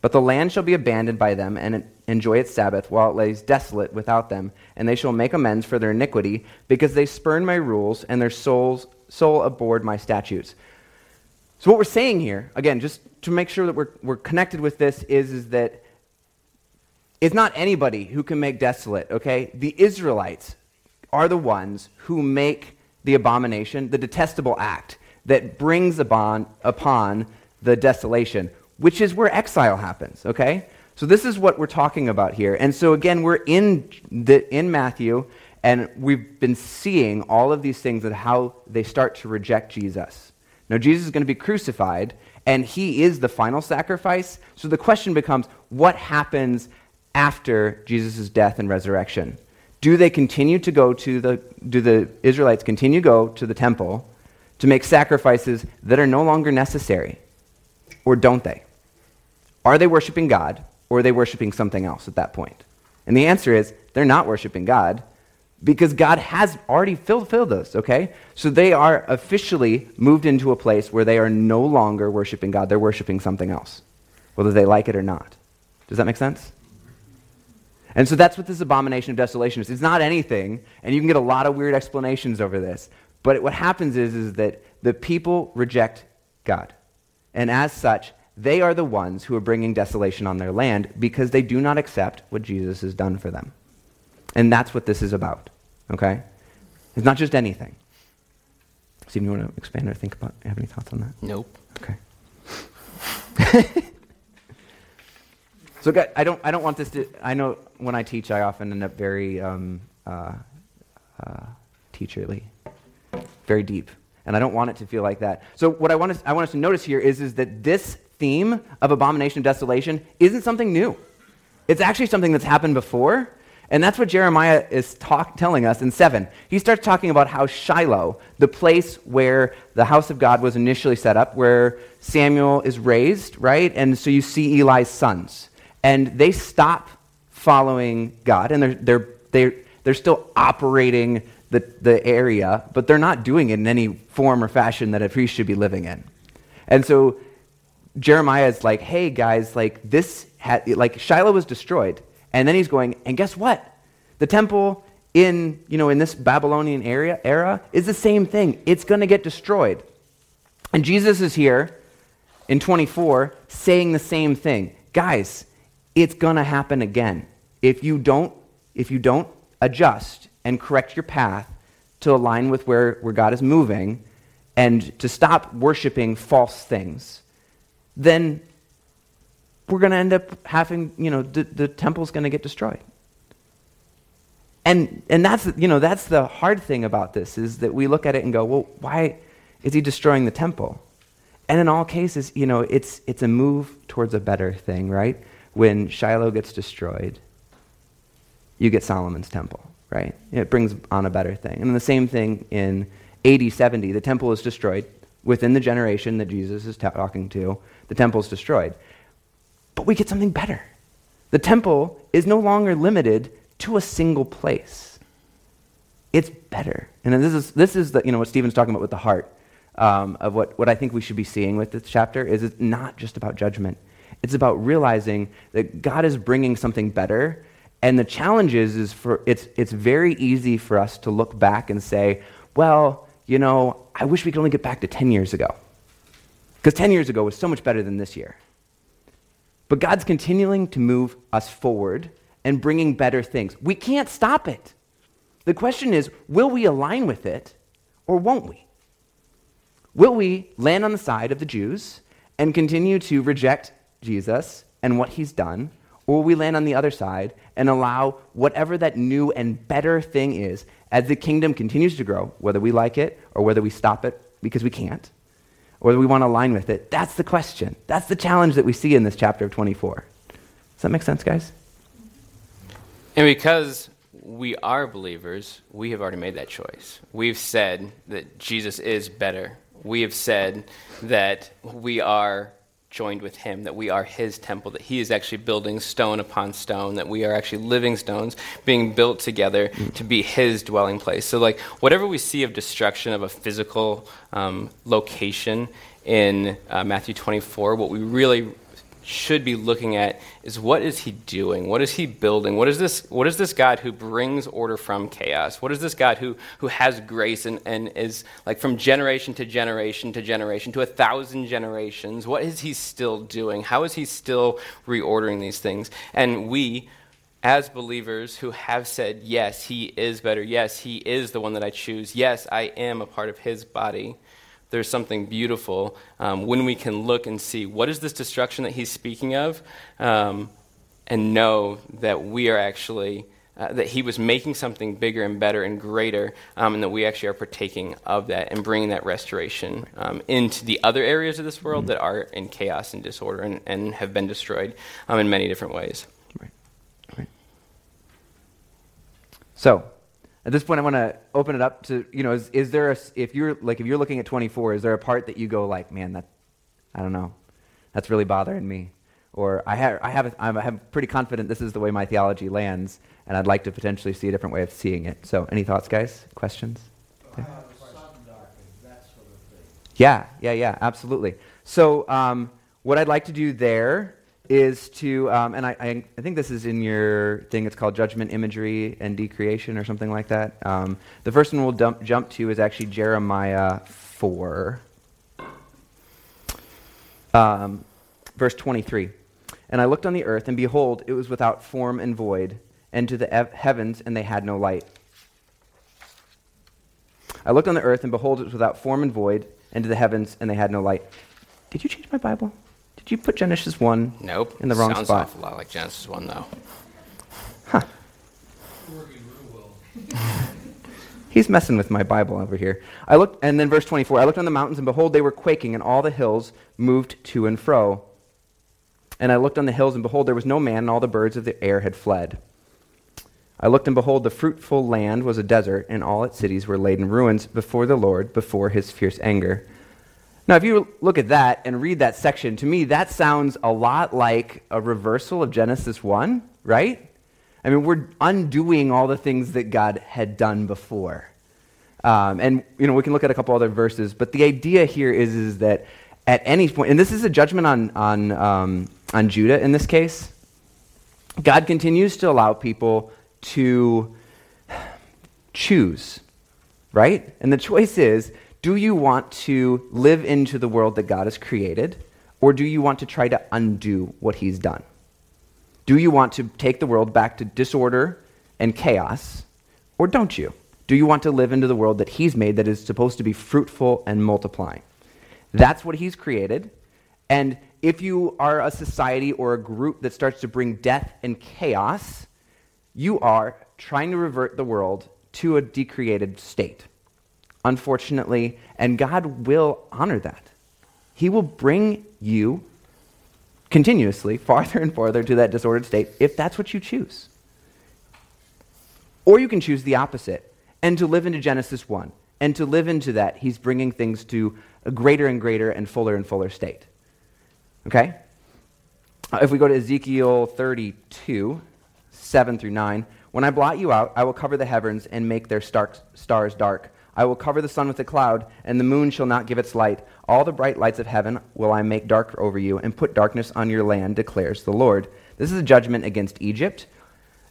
But the land shall be abandoned by them, and enjoy its Sabbath, while it lays desolate without them, and they shall make amends for their iniquity, because they spurn my rules, and their souls, soul abhorred my statutes. So, what we're saying here, again, just to make sure that we're, we're connected with this, is, is that it's not anybody who can make desolate, okay? The Israelites are the ones who make the abomination, the detestable act that brings upon, upon the desolation, which is where exile happens, okay? So, this is what we're talking about here. And so, again, we're in, the, in Matthew, and we've been seeing all of these things and how they start to reject Jesus. Now, Jesus is going to be crucified, and he is the final sacrifice. So the question becomes what happens after Jesus' death and resurrection? Do they continue to go to the, do the Israelites continue to go to the temple to make sacrifices that are no longer necessary? Or don't they? Are they worshiping God or are they worshiping something else at that point? And the answer is they're not worshiping God because God has already fulfilled those, okay? So they are officially moved into a place where they are no longer worshiping God, they're worshiping something else, whether they like it or not. Does that make sense? And so that's what this abomination of desolation is. It's not anything, and you can get a lot of weird explanations over this. But what happens is, is that the people reject God. And as such, they are the ones who are bringing desolation on their land because they do not accept what Jesus has done for them. And that's what this is about. Okay? It's not just anything. Stephen, you want to expand or think about? Have any thoughts on that? Nope. Okay. <laughs> so, guys, I don't, I don't want this to. I know when I teach, I often end up very um, uh, uh, teacherly, very deep, and I don't want it to feel like that. So, what I want us, I want us to notice here is, is that this theme of abomination of desolation isn't something new. It's actually something that's happened before, and that's what Jeremiah is talk, telling us in 7. He starts talking about how Shiloh, the place where the house of God was initially set up, where Samuel is raised, right? And so you see Eli's sons. And they stop following God, and they're, they're, they're, they're still operating the, the area, but they're not doing it in any form or fashion that a priest should be living in. And so Jeremiah is like, hey, guys, like this, had, like Shiloh was destroyed and then he's going, and guess what? The temple in, you know, in this Babylonian area, era is the same thing. It's going to get destroyed. And Jesus is here in 24 saying the same thing. Guys, it's going to happen again. If you don't if you don't adjust and correct your path to align with where, where God is moving and to stop worshiping false things, then we're going to end up having, you know, the, the temple's going to get destroyed. And, and that's, you know, that's the hard thing about this is that we look at it and go, well, why is he destroying the temple? And in all cases, you know, it's, it's a move towards a better thing, right? When Shiloh gets destroyed, you get Solomon's temple, right? It brings on a better thing. And the same thing in AD 70, the temple is destroyed. Within the generation that Jesus is talking to, the temple is destroyed. But we get something better. The temple is no longer limited to a single place. It's better. And this is, this is the, you know, what Stephen's talking about with the heart um, of what, what I think we should be seeing with this chapter is it's not just about judgment. It's about realizing that God is bringing something better. And the challenge is, is for, it's, it's very easy for us to look back and say, well, you know, I wish we could only get back to 10 years ago. Because 10 years ago was so much better than this year. But God's continuing to move us forward and bringing better things. We can't stop it. The question is will we align with it or won't we? Will we land on the side of the Jews and continue to reject Jesus and what he's done? Or we land on the other side and allow whatever that new and better thing is as the kingdom continues to grow, whether we like it or whether we stop it because we can't? or do we want to align with it? That's the question. That's the challenge that we see in this chapter of 24. Does that make sense, guys? And because we are believers, we have already made that choice. We've said that Jesus is better. We have said that we are joined with him, that we are his temple, that he is actually building stone upon stone, that we are actually living stones being built together to be his dwelling place. So, like, whatever we see of destruction of a physical um, location in uh, Matthew 24, what we really should be looking at is what is he doing? What is he building? What is this, what is this God who brings order from chaos? What is this God who, who has grace and, and is like from generation to generation to generation to a thousand generations? What is he still doing? How is he still reordering these things? And we, as believers who have said, yes, he is better. Yes, he is the one that I choose. Yes, I am a part of his body there's something beautiful um, when we can look and see what is this destruction that he's speaking of um, and know that we are actually uh, that he was making something bigger and better and greater, um, and that we actually are partaking of that and bringing that restoration um, into the other areas of this world that are in chaos and disorder and, and have been destroyed um, in many different ways. Right. Right. So, at this point, I want to open it up to, you know, is, is there a, if you're, like, if you're looking at 24, is there a part that you go like, man, that, I don't know, that's really bothering me? Or I have, I have, a, I'm, I'm pretty confident this is the way my theology lands, and I'd like to potentially see a different way of seeing it. So, any thoughts, guys? Questions? Yeah, yeah, yeah, absolutely. So, um, what I'd like to do there is to, um, and I, I, think this is in your thing, it's called Judgment Imagery and Decreation or something like that. Um, the first one we'll dump, jump to is actually Jeremiah 4, um, verse 23. And I looked on the earth, and behold, it was without form and void, and to the ev- heavens, and they had no light. I looked on the earth, and behold, it was without form and void, and to the heavens, and they had no light. Did you change my Bible? Did you put Genesis 1 nope. in the wrong Sounds spot? Sounds awful lot like Genesis 1, though. Huh. <laughs> He's messing with my Bible over here. I looked, and then verse 24 I looked on the mountains, and behold, they were quaking, and all the hills moved to and fro. And I looked on the hills, and behold, there was no man, and all the birds of the air had fled. I looked, and behold, the fruitful land was a desert, and all its cities were laid in ruins before the Lord, before his fierce anger. Now, if you look at that and read that section, to me, that sounds a lot like a reversal of Genesis 1, right? I mean, we're undoing all the things that God had done before. Um, and, you know, we can look at a couple other verses, but the idea here is, is that at any point, and this is a judgment on, on, um, on Judah in this case, God continues to allow people to choose, right? And the choice is do you want to live into the world that God has created, or do you want to try to undo what He's done? Do you want to take the world back to disorder and chaos, or don't you? Do you want to live into the world that He's made that is supposed to be fruitful and multiplying? That's what He's created. And if you are a society or a group that starts to bring death and chaos, you are trying to revert the world to a decreated state. Unfortunately, and God will honor that. He will bring you continuously farther and farther to that disordered state if that's what you choose. Or you can choose the opposite and to live into Genesis 1. And to live into that, he's bringing things to a greater and greater and fuller and fuller state. Okay? Uh, if we go to Ezekiel 32, 7 through 9, when I blot you out, I will cover the heavens and make their stars dark. I will cover the sun with a cloud, and the moon shall not give its light. All the bright lights of heaven will I make dark over you, and put darkness on your land, declares the Lord. This is a judgment against Egypt.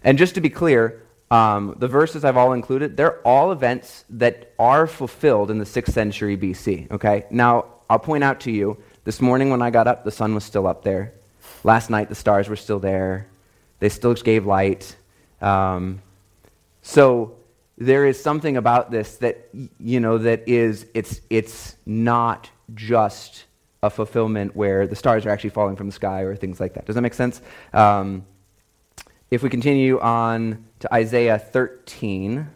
And just to be clear, um, the verses I've all included, they're all events that are fulfilled in the 6th century BC. Okay? Now, I'll point out to you this morning when I got up, the sun was still up there. Last night, the stars were still there. They still gave light. Um, so there is something about this that, you know, that is, it's, it's not just a fulfillment where the stars are actually falling from the sky or things like that. Does that make sense? Um, if we continue on to Isaiah 13,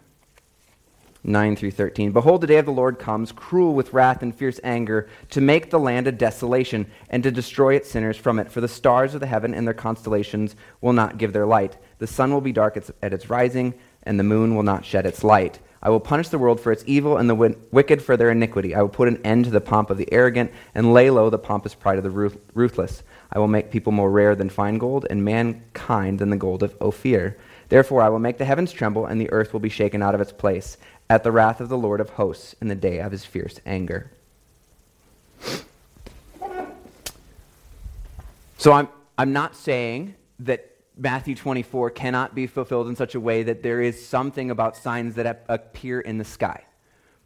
9 through 13. Behold, the day of the Lord comes, cruel with wrath and fierce anger, to make the land a desolation, and to destroy its sinners from it. For the stars of the heaven and their constellations will not give their light. The sun will be dark at its rising, and the moon will not shed its light. I will punish the world for its evil and the wicked for their iniquity. I will put an end to the pomp of the arrogant and lay low the pompous pride of the ruthless. I will make people more rare than fine gold, and mankind than the gold of Ophir. Therefore, I will make the heavens tremble, and the earth will be shaken out of its place at the wrath of the Lord of hosts in the day of his fierce anger. So I'm, I'm not saying that Matthew 24 cannot be fulfilled in such a way that there is something about signs that appear in the sky.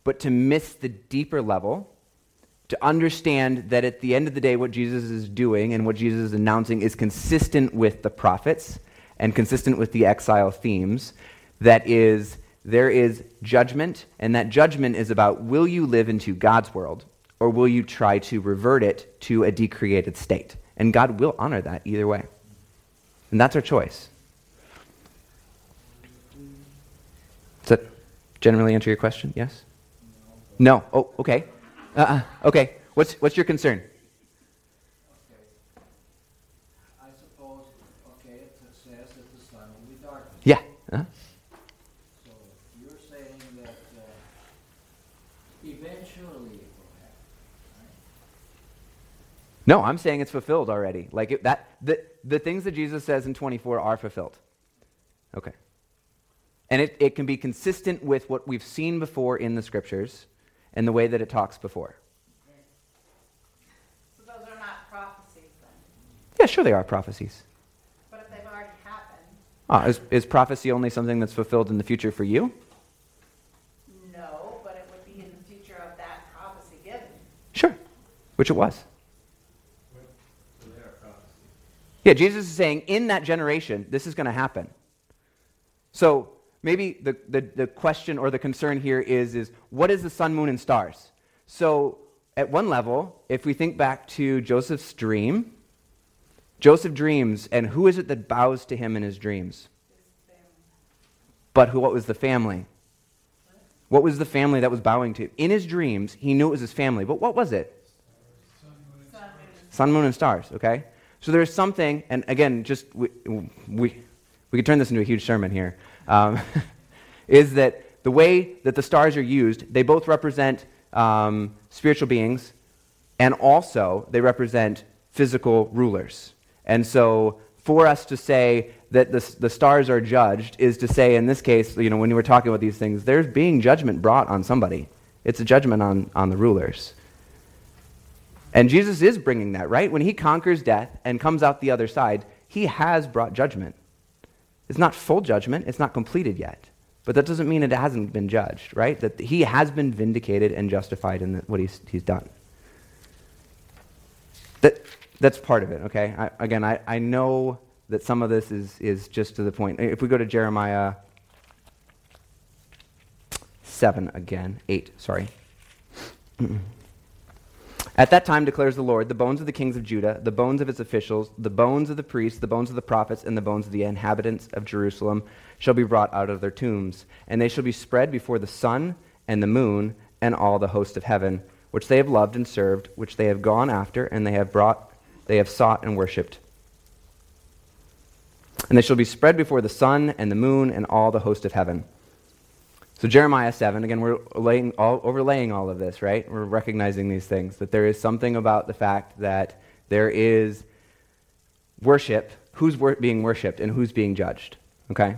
But to miss the deeper level, to understand that at the end of the day, what Jesus is doing and what Jesus is announcing is consistent with the prophets and consistent with the exile themes. That is, there is judgment, and that judgment is about will you live into God's world or will you try to revert it to a decreated state? And God will honor that either way. And that's our choice. Does that generally answer your question? Yes? No. Oh, okay. Uh-uh. Okay. What's, what's your concern? Okay. I suppose, okay, it says that the sun will be darkened. Yeah. Uh-huh. So you're saying that uh, eventually it will happen, right? No, I'm saying it's fulfilled already. Like it, that, the, the things that Jesus says in 24 are fulfilled. Okay. And it, it can be consistent with what we've seen before in the scriptures and the way that it talks before. So those are not prophecies then? Yeah, sure, they are prophecies. But if they've already happened, Ah, is, is prophecy only something that's fulfilled in the future for you? no, but it would be in the future of that prophecy given. Sure, which it was. Yeah, Jesus is saying in that generation, this is going to happen. So maybe the, the, the question or the concern here is, is what is the sun, moon, and stars? So at one level, if we think back to Joseph's dream, Joseph dreams, and who is it that bows to him in his dreams? But who, what was the family? What was the family that was bowing to? In his dreams, he knew it was his family, but what was it? Sun, moon, and stars, okay? So there's something, and again, just we, we, we could turn this into a huge sermon here, um, <laughs> is that the way that the stars are used, they both represent um, spiritual beings, and also they represent physical rulers. And so for us to say that the, the stars are judged is to say, in this case, you know, when we were talking about these things, there's being judgment brought on somebody. It's a judgment on, on the rulers. And Jesus is bringing that, right? When he conquers death and comes out the other side, he has brought judgment. It's not full judgment, it's not completed yet. But that doesn't mean it hasn't been judged, right? That he has been vindicated and justified in the, what he's, he's done. That, that's part of it, okay? I, again, I, I know that some of this is, is just to the point. If we go to Jeremiah 7 again, 8, sorry. <clears throat> At that time, declares the Lord, the bones of the kings of Judah, the bones of its officials, the bones of the priests, the bones of the prophets, and the bones of the inhabitants of Jerusalem shall be brought out of their tombs, and they shall be spread before the sun and the moon and all the host of heaven, which they have loved and served, which they have gone after, and they have brought, they have sought and worshipped. And they shall be spread before the sun and the moon and all the host of heaven. So Jeremiah 7, again, we're laying all, overlaying all of this, right? We're recognizing these things, that there is something about the fact that there is worship, who's wor- being worshipped and who's being judged, okay?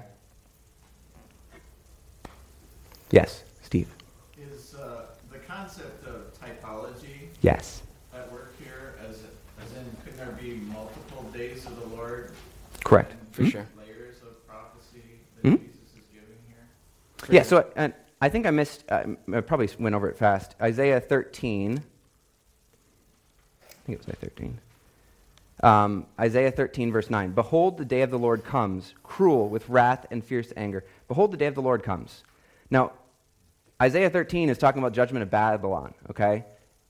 Yes, Steve. Is uh, the concept of typology Yes. at work here, as, as in, could there be multiple days of the Lord? Correct. and For sure. Layers of prophecy that Mhm. Jesus is giving here? Yeah, so uh, I think I missed, uh, I probably went over it fast. Isaiah 13. I think it was Isaiah 13. Um, Isaiah 13, verse 9. Behold, the day of the Lord comes, cruel with wrath and fierce anger. Behold, the day of the Lord comes. Now, Isaiah 13 is talking about judgment of Babylon, okay?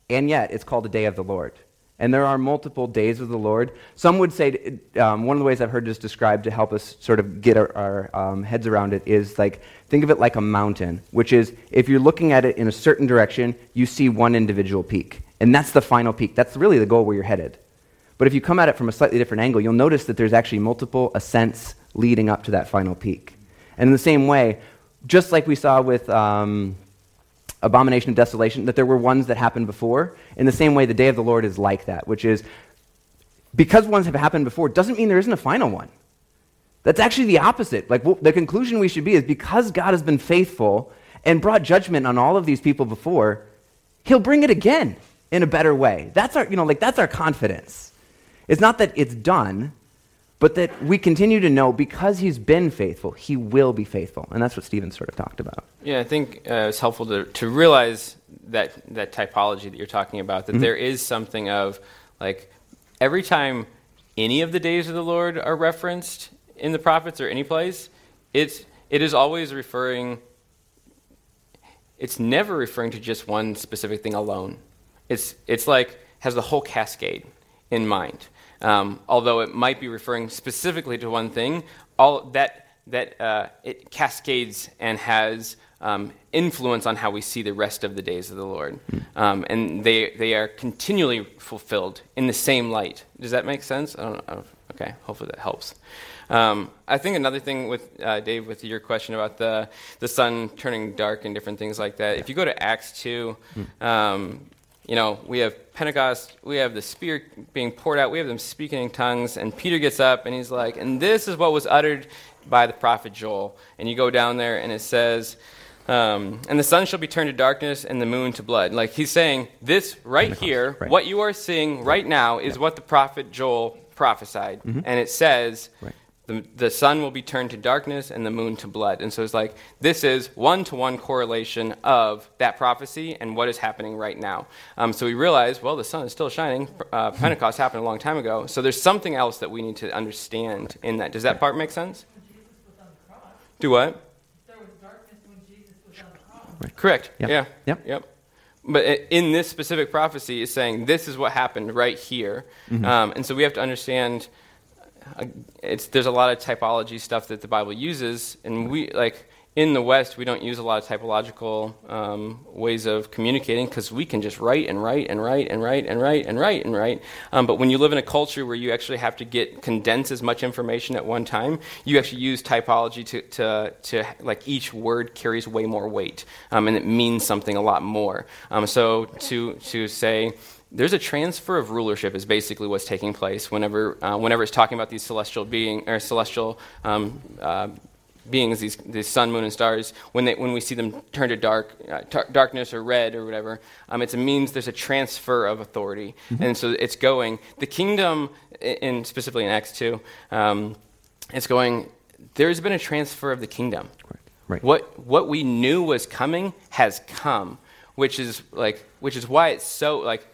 And yet, it's called the day of the Lord. And there are multiple days of the Lord. Some would say, um, one of the ways I've heard this described to help us sort of get our, our um, heads around it is like, think of it like a mountain, which is if you're looking at it in a certain direction, you see one individual peak. And that's the final peak. That's really the goal where you're headed. But if you come at it from a slightly different angle, you'll notice that there's actually multiple ascents leading up to that final peak. And in the same way, just like we saw with um, abomination of desolation, that there were ones that happened before, in the same way, the day of the Lord is like that, which is because ones have happened before doesn't mean there isn't a final one. That's actually the opposite. Like well, the conclusion we should be is because God has been faithful and brought judgment on all of these people before, He'll bring it again in a better way. That's our, you know, like that's our confidence. It's not that it's done, but that we continue to know because He's been faithful, He will be faithful, and that's what Stephen sort of talked about. Yeah, I think uh, it's helpful to, to realize that, that typology that you're talking about, that there is something of, like, every time any of the days of the Lord are referenced in the prophets or any place, it's, it is always referring, it's never referring to just one specific thing alone. It's, it's like, has the whole cascade in mind. Um, although it might be referring specifically to one thing, all that, that uh, it cascades and has um, influence on how we see the rest of the days of the Lord. Um, and they, they are continually fulfilled in the same light. Does that make sense? I don't know. Okay, hopefully that helps. Um, I think another thing with uh, Dave, with your question about the, the sun turning dark and different things like that, if you go to Acts 2, um, you know, we have Pentecost, we have the Spirit being poured out, we have them speaking in tongues, and Peter gets up and he's like, and this is what was uttered by the prophet Joel. And you go down there and it says, um, and the sun shall be turned to darkness and the moon to blood. Like he's saying, this right Pentecost, here, right. what you are seeing right now, is what the prophet Joel prophesied. And it says, Mm-hmm. Right. The, the sun will be turned to darkness and the moon to blood. And so it's like, this is one to one correlation of that prophecy and what is happening right now. Um, so we realize, well, the sun is still shining. Uh, <laughs> Pentecost happened a long time ago. So there's something else that we need to understand in that. Does that part make sense? Do what? There was darkness when Jesus was on the cross. Correct. Yep. Yeah. Yep. Yep. But in this specific prophecy, is saying this is what happened right here, Mm-hmm. um, and so we have to understand. It's there's a lot of typology stuff that the Bible uses, and we like in the West we don't use a lot of typological um, ways of communicating because we can just write and write and write and write and write and write and write. Um, but when you live in a culture where you actually have to get condense as much information at one time, you actually use typology to to, to like each word carries way more weight, um, and it means something a lot more. Um, so to to say there's a transfer of rulership is basically what's taking place whenever uh, whenever it's talking about these celestial being or celestial um, uh, beings, these, these sun, moon, and stars. When they when we see them turn to dark, uh, tar- darkness or red or whatever, um, it's, it means there's a transfer of authority, and so it's going. The kingdom, in specifically in Acts two, um, it's going. There's been a transfer of the kingdom. Right. What what we knew was coming has come, which is like which is why it's so like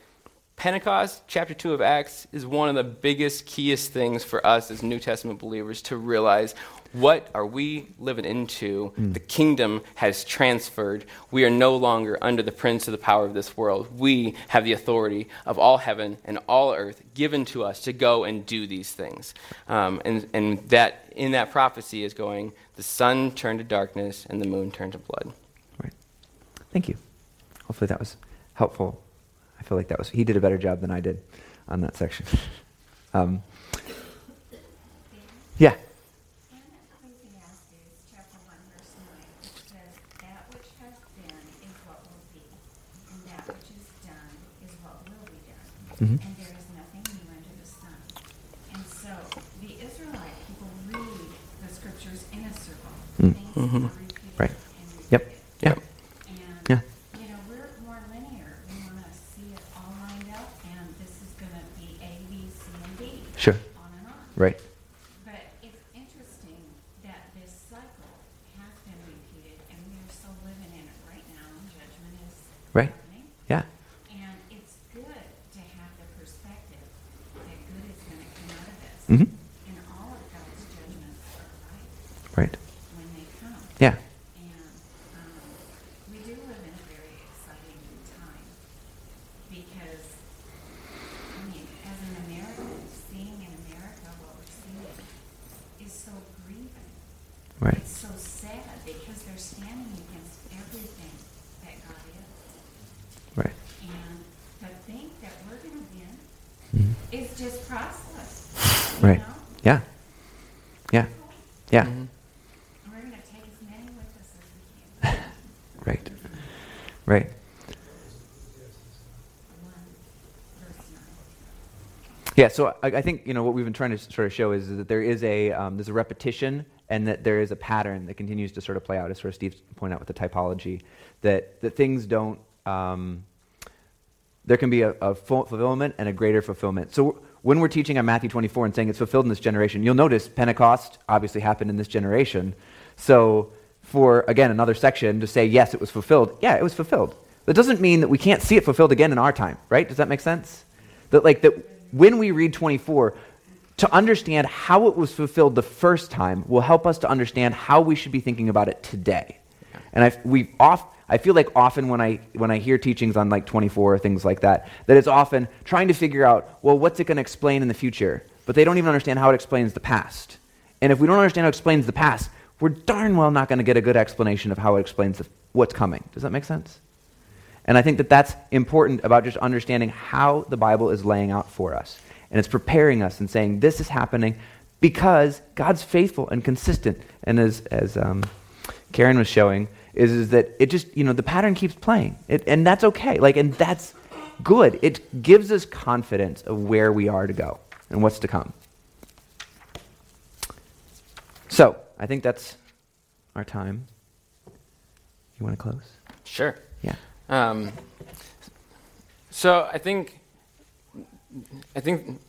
Pentecost, chapter 2 of Acts, is one of the biggest, keyest things for us as New Testament believers to realize what are we living into? The kingdom has transferred. We are no longer under the prince of the power of this world. We have the authority of all heaven and all earth given to us to go and do these things. Um, and, and that in that prophecy is going, the sun turned to darkness and the moon turned to blood. Right. Thank you. Hopefully that was helpful. I feel like that was he did a better job than I did on that section. <laughs> Um, yeah. In Ecclesiastes chapter one verse nine, it says, "That which has been is what will be, and that which is done is what will be done, and there is nothing new under the sun." And so the Israelite people read the scriptures in a circle. Mm. Things are repeated Right. and Yep. repeated. Yeah. And, Yeah. you know, we're more linear. We want to see it all lined up, and this is going to be A, B, C, and D. Sure. Right. But it's interesting that this cycle has been repeated, and we are still living in it right now, and judgment is Right. happening. Yeah. And it's good to have the perspective that good is going to come out of this. Mhm. And all of God's judgments are right Right. when they come. Yeah. And um, we do live in a very exciting time because, I mean, as an American, seeing in America what we're seeing is so grieving. Right. It's so sad because they're standing against everything that God is. Right. And to think that we're going to win Mhm. is just priceless. you Right. know? Yeah. Yeah. Yeah. And we're going to take as many with us as we can. Right. Right. One, verse nine. Yeah, so I, I think you know what we've been trying to sort of show is, that there is a um, there's a repetition and that there is a pattern that continues to sort of play out, as sort of Steve pointed out with the typology, that that things don't. Um, there can be a, a fulfillment and a greater fulfillment. So when we're teaching on Matthew 24 and saying it's fulfilled in this generation, you'll notice Pentecost obviously happened in this generation. So for again another section to say yes, it was fulfilled. Yeah, it was fulfilled. That doesn't mean that we can't see it fulfilled again in our time, right? Does that make sense? That like that when we read 24, to understand how it was fulfilled the first time will help us to understand how we should be thinking about it today. And I, we off, I feel like often when I, when I hear teachings on like 24 or things like that, that it's often trying to figure out, well, what's it going to explain in the future? But they don't even understand how it explains the past. And if we don't understand how it explains the past, we're darn well not going to get a good explanation of how it explains the, what's coming. Does that make sense? And I think that that's important about just understanding how the Bible is laying out for us. And it's preparing us and saying, this is happening because God's faithful and consistent. And as, as um, Karen was showing, is, is that it just, you know, the pattern keeps playing. It, and that's okay. Like, and that's, good. It gives us confidence of where we are to go and what's to come. So, I think that's our time. You want to close? Sure. Yeah. Um, so I think, I think,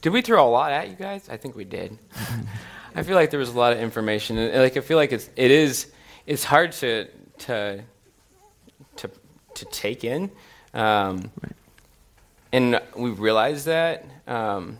did we throw a lot at you guys? I think we did. <laughs> I feel like there was a lot of information, and like I feel like it's it is it's hard to to to to take in, um, and we realize that. Um,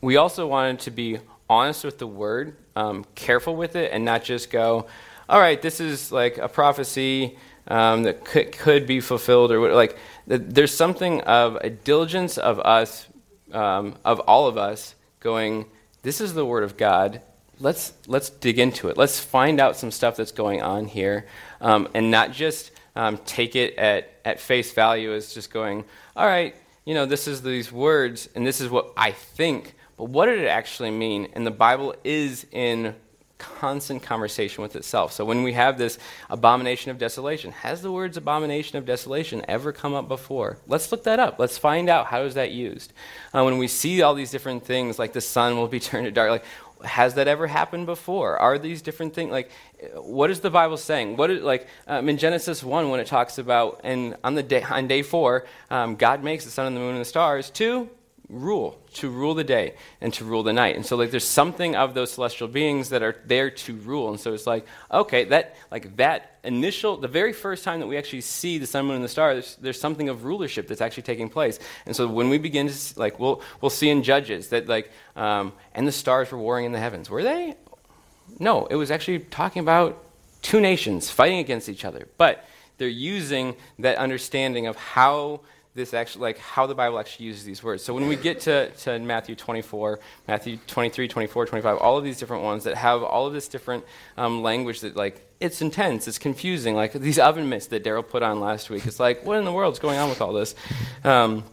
we also wanted to be honest with the word, um, careful with it, and not just go, all right, this is like a prophecy um, that could, could be fulfilled, or like there's something of a diligence of us, um, of all of us, going, this is the word of God. Let's let's dig into it. Let's find out some stuff that's going on here, um, and not just um, take it at at face value as just going, all right, you know, this is these words, and this is what I think. But what did it actually mean? And the Bible is in constant conversation with itself. So when we have this abomination of desolation, has the words abomination of desolation ever come up before? Let's look that up. Let's find out how is that used. Uh, when we see all these different things, like the sun will be <laughs> turned to dark, like has that ever happened before? Are these different things like what is the Bible saying? What is like um, in Genesis one when it talks about and on the day on day four, um, God makes the sun and the moon and the stars to rule, to rule the day and to rule the night. And so like there's something of those celestial beings that are there to rule. And so it's like, okay, that like that initial the very first time that we actually see the sun, moon, and the stars, there's something of rulership that's actually taking place. And so when we begin to like we'll we'll see in Judges that like um, and the stars were warring in the heavens. Were they? No, it was actually talking about two nations fighting against each other. But they're using that understanding of how this actually like how the bible actually uses these words. So when we get to, to matthew 24 matthew 23 24 25 all of these different ones that have all of this different um, language that like it's intense it's confusing like these oven mitts that daryl put on last week. It's like what in the world is going on with all this? Um,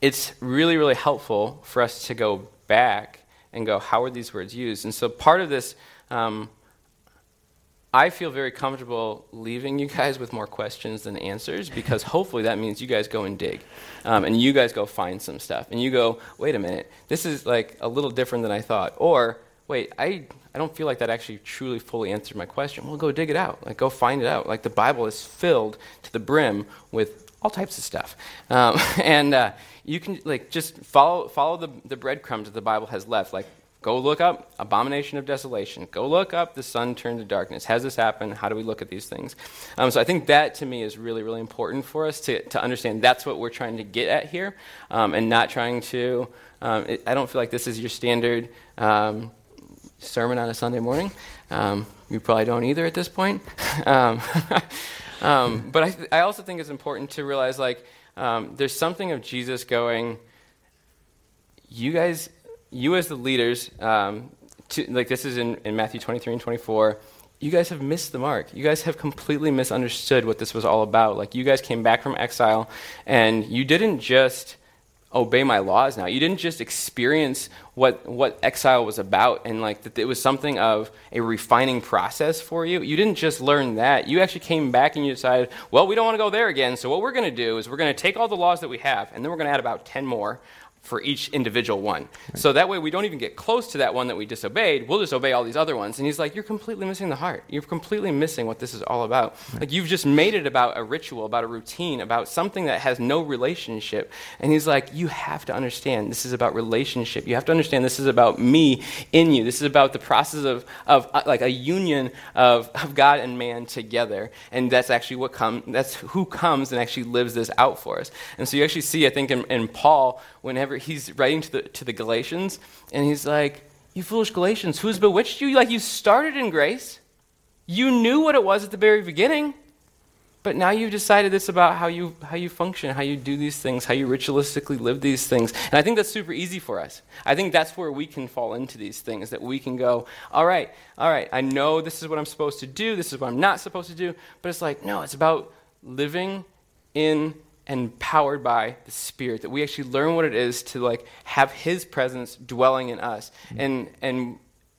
it's really really helpful for us to go back and go how are these words used? And so part of this um, I feel very comfortable leaving you guys with more questions than answers because hopefully that means you guys go and dig. Um, and you guys go find some stuff. And you go, wait a minute, this is like a little different than I thought. Or, wait, I, I don't feel like that actually truly fully answered my question. Well, go dig it out. Like, go find it out. Like, the Bible is filled to the brim with all types of stuff. Um, <laughs> and uh, you can, like, just follow, follow the, the breadcrumbs that the Bible has left. Like, Go look up abomination of desolation. Go look up the sun turned to darkness. Has this happened? How do we look at these things? Um, so I think that to me is really, really important for us to, to understand that's what we're trying to get at here um, and not trying to. Um, it, I don't feel like this is your standard um, sermon on a Sunday morning. Um, you probably don't either at this point. <laughs> <laughs> Um, but I, I also think it's important to realize like there's something of Jesus going, you guys you as the leaders, um, to, like this is in, in Matthew 23 and 24, you guys have missed the mark. You guys have completely misunderstood what this was all about. Like, you guys came back from exile, and you didn't just obey my laws now. You didn't just experience what, what exile was about and like that it was something of a refining process for you. You didn't just learn that. You actually came back and you decided, well, we don't want to go there again. So what we're going to do is we're going to take all the laws that we have and then we're going to add about 10 more for each individual one. Right. So that way we don't even get close to that one that we disobeyed. We'll just obey all these other ones. And he's like, You're completely missing the heart. You're completely missing what this is all about. Right. Like you've just made it about a ritual, about a routine, about something that has no relationship. And he's like, You have to understand this is about relationship. You have to understand this is about me in you. This is about the process of, of uh, like a union of, of God and man together. And that's actually what comes, that's who comes and actually lives this out for us. And so you actually see, I think, in, in Paul, whenever he's writing to the, to the Galatians, and he's like, You foolish Galatians, who's bewitched you? Like, you started in grace. You knew what it was at the very beginning, but now you've decided this about how you, how you function, how you do these things, how you ritualistically live these things. And I think that's super easy for us. I think that's where we can fall into these things, that we can go, all right, all right, I know this is what I'm supposed to do, this is what I'm not supposed to do, but it's like, no, it's about living in and powered by the spirit that we actually learn what it is to like have his presence dwelling in us mm-hmm. and and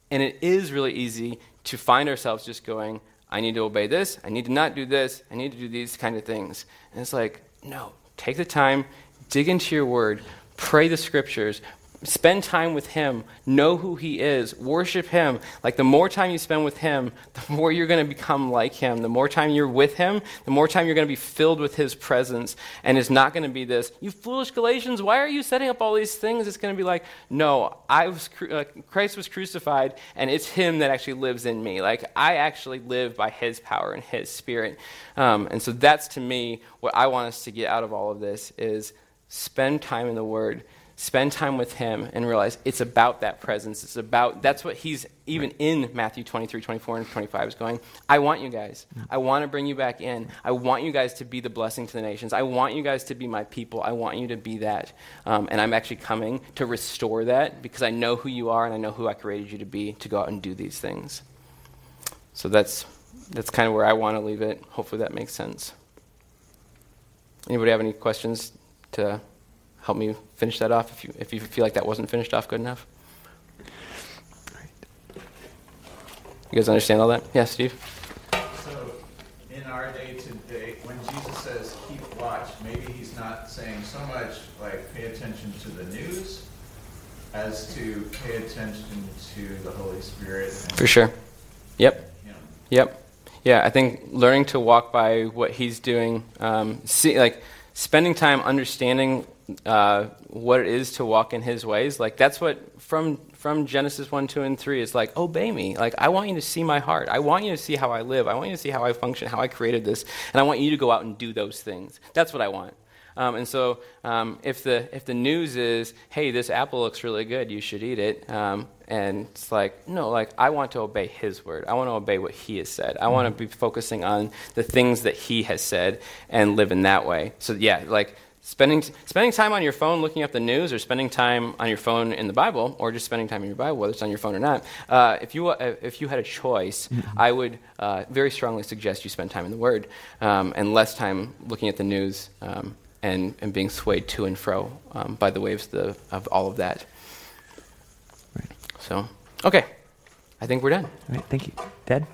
and it is really easy to find ourselves just going I need to obey this. I need to not do this. I need to do these kind of things. And it's like, no, take the time, dig into your word, pray the scriptures, spend time with him, know who he is, worship him. Like the more time you spend with him, <laughs> the more you're going to become like him. The more time you're with him, the more time you're going to be filled with his presence. And it's not going to be this, you foolish Galatians, why are you setting up all these things? It's going to be like, no, I was uh, Christ was crucified, and it's him that actually lives in me. Like I actually live by his power and his spirit. Um, and so that's to me what I want us to get out of all of this is spend time in the word spend time with him and realize it's about that presence. It's about that's what he's even in matthew 23 24 and 25 is going i want you guys. I want to bring you back in. I want you guys to be the blessing to the nations. I want you guys to be my people. I want you to be that. Um, and i'm actually coming to restore that because i know who you are and i know who i created you to be to go out and do these things. So that's that's kind of where i want to leave it. Hopefully that makes sense. Anybody have any questions to help me finish that off if you, if you feel like that wasn't finished off good enough. You guys understand all that? Yeah, Steve? So, in our day to day, when Jesus says keep watch, maybe he's not saying so much like pay attention to the news as to pay attention to the Holy Spirit. For sure. Yep. Him. Yep. Yeah, I think learning to walk by what he's doing, um, see, like spending time understanding uh, what it is to walk in his ways, like that's what from from Genesis one, two, and three is like obey me. Like I want you to see my heart. I want you to see how I live. I want you to see how I function, how I created this, and I want you to go out and do those things. That's what I want. Um, and so, um, if the if the news is, "Hey, this apple looks really good. You should eat it," um, and it's like, no, like I want to obey His word. I want to obey what He has said. I want to be focusing on the things that He has said and live in that way. So, yeah, like spending spending time on your phone looking up the news, or spending time on your phone in the Bible, or just spending time in your Bible, whether it's on your phone or not. Uh, if you uh, if you had a choice, I would uh, very strongly suggest you spend time in the Word um, and less time looking at the news. Um, and, and being swayed to and fro um, by the waves the, of all of that. Right. So, okay. I think we're done. All right, thank you. Dad?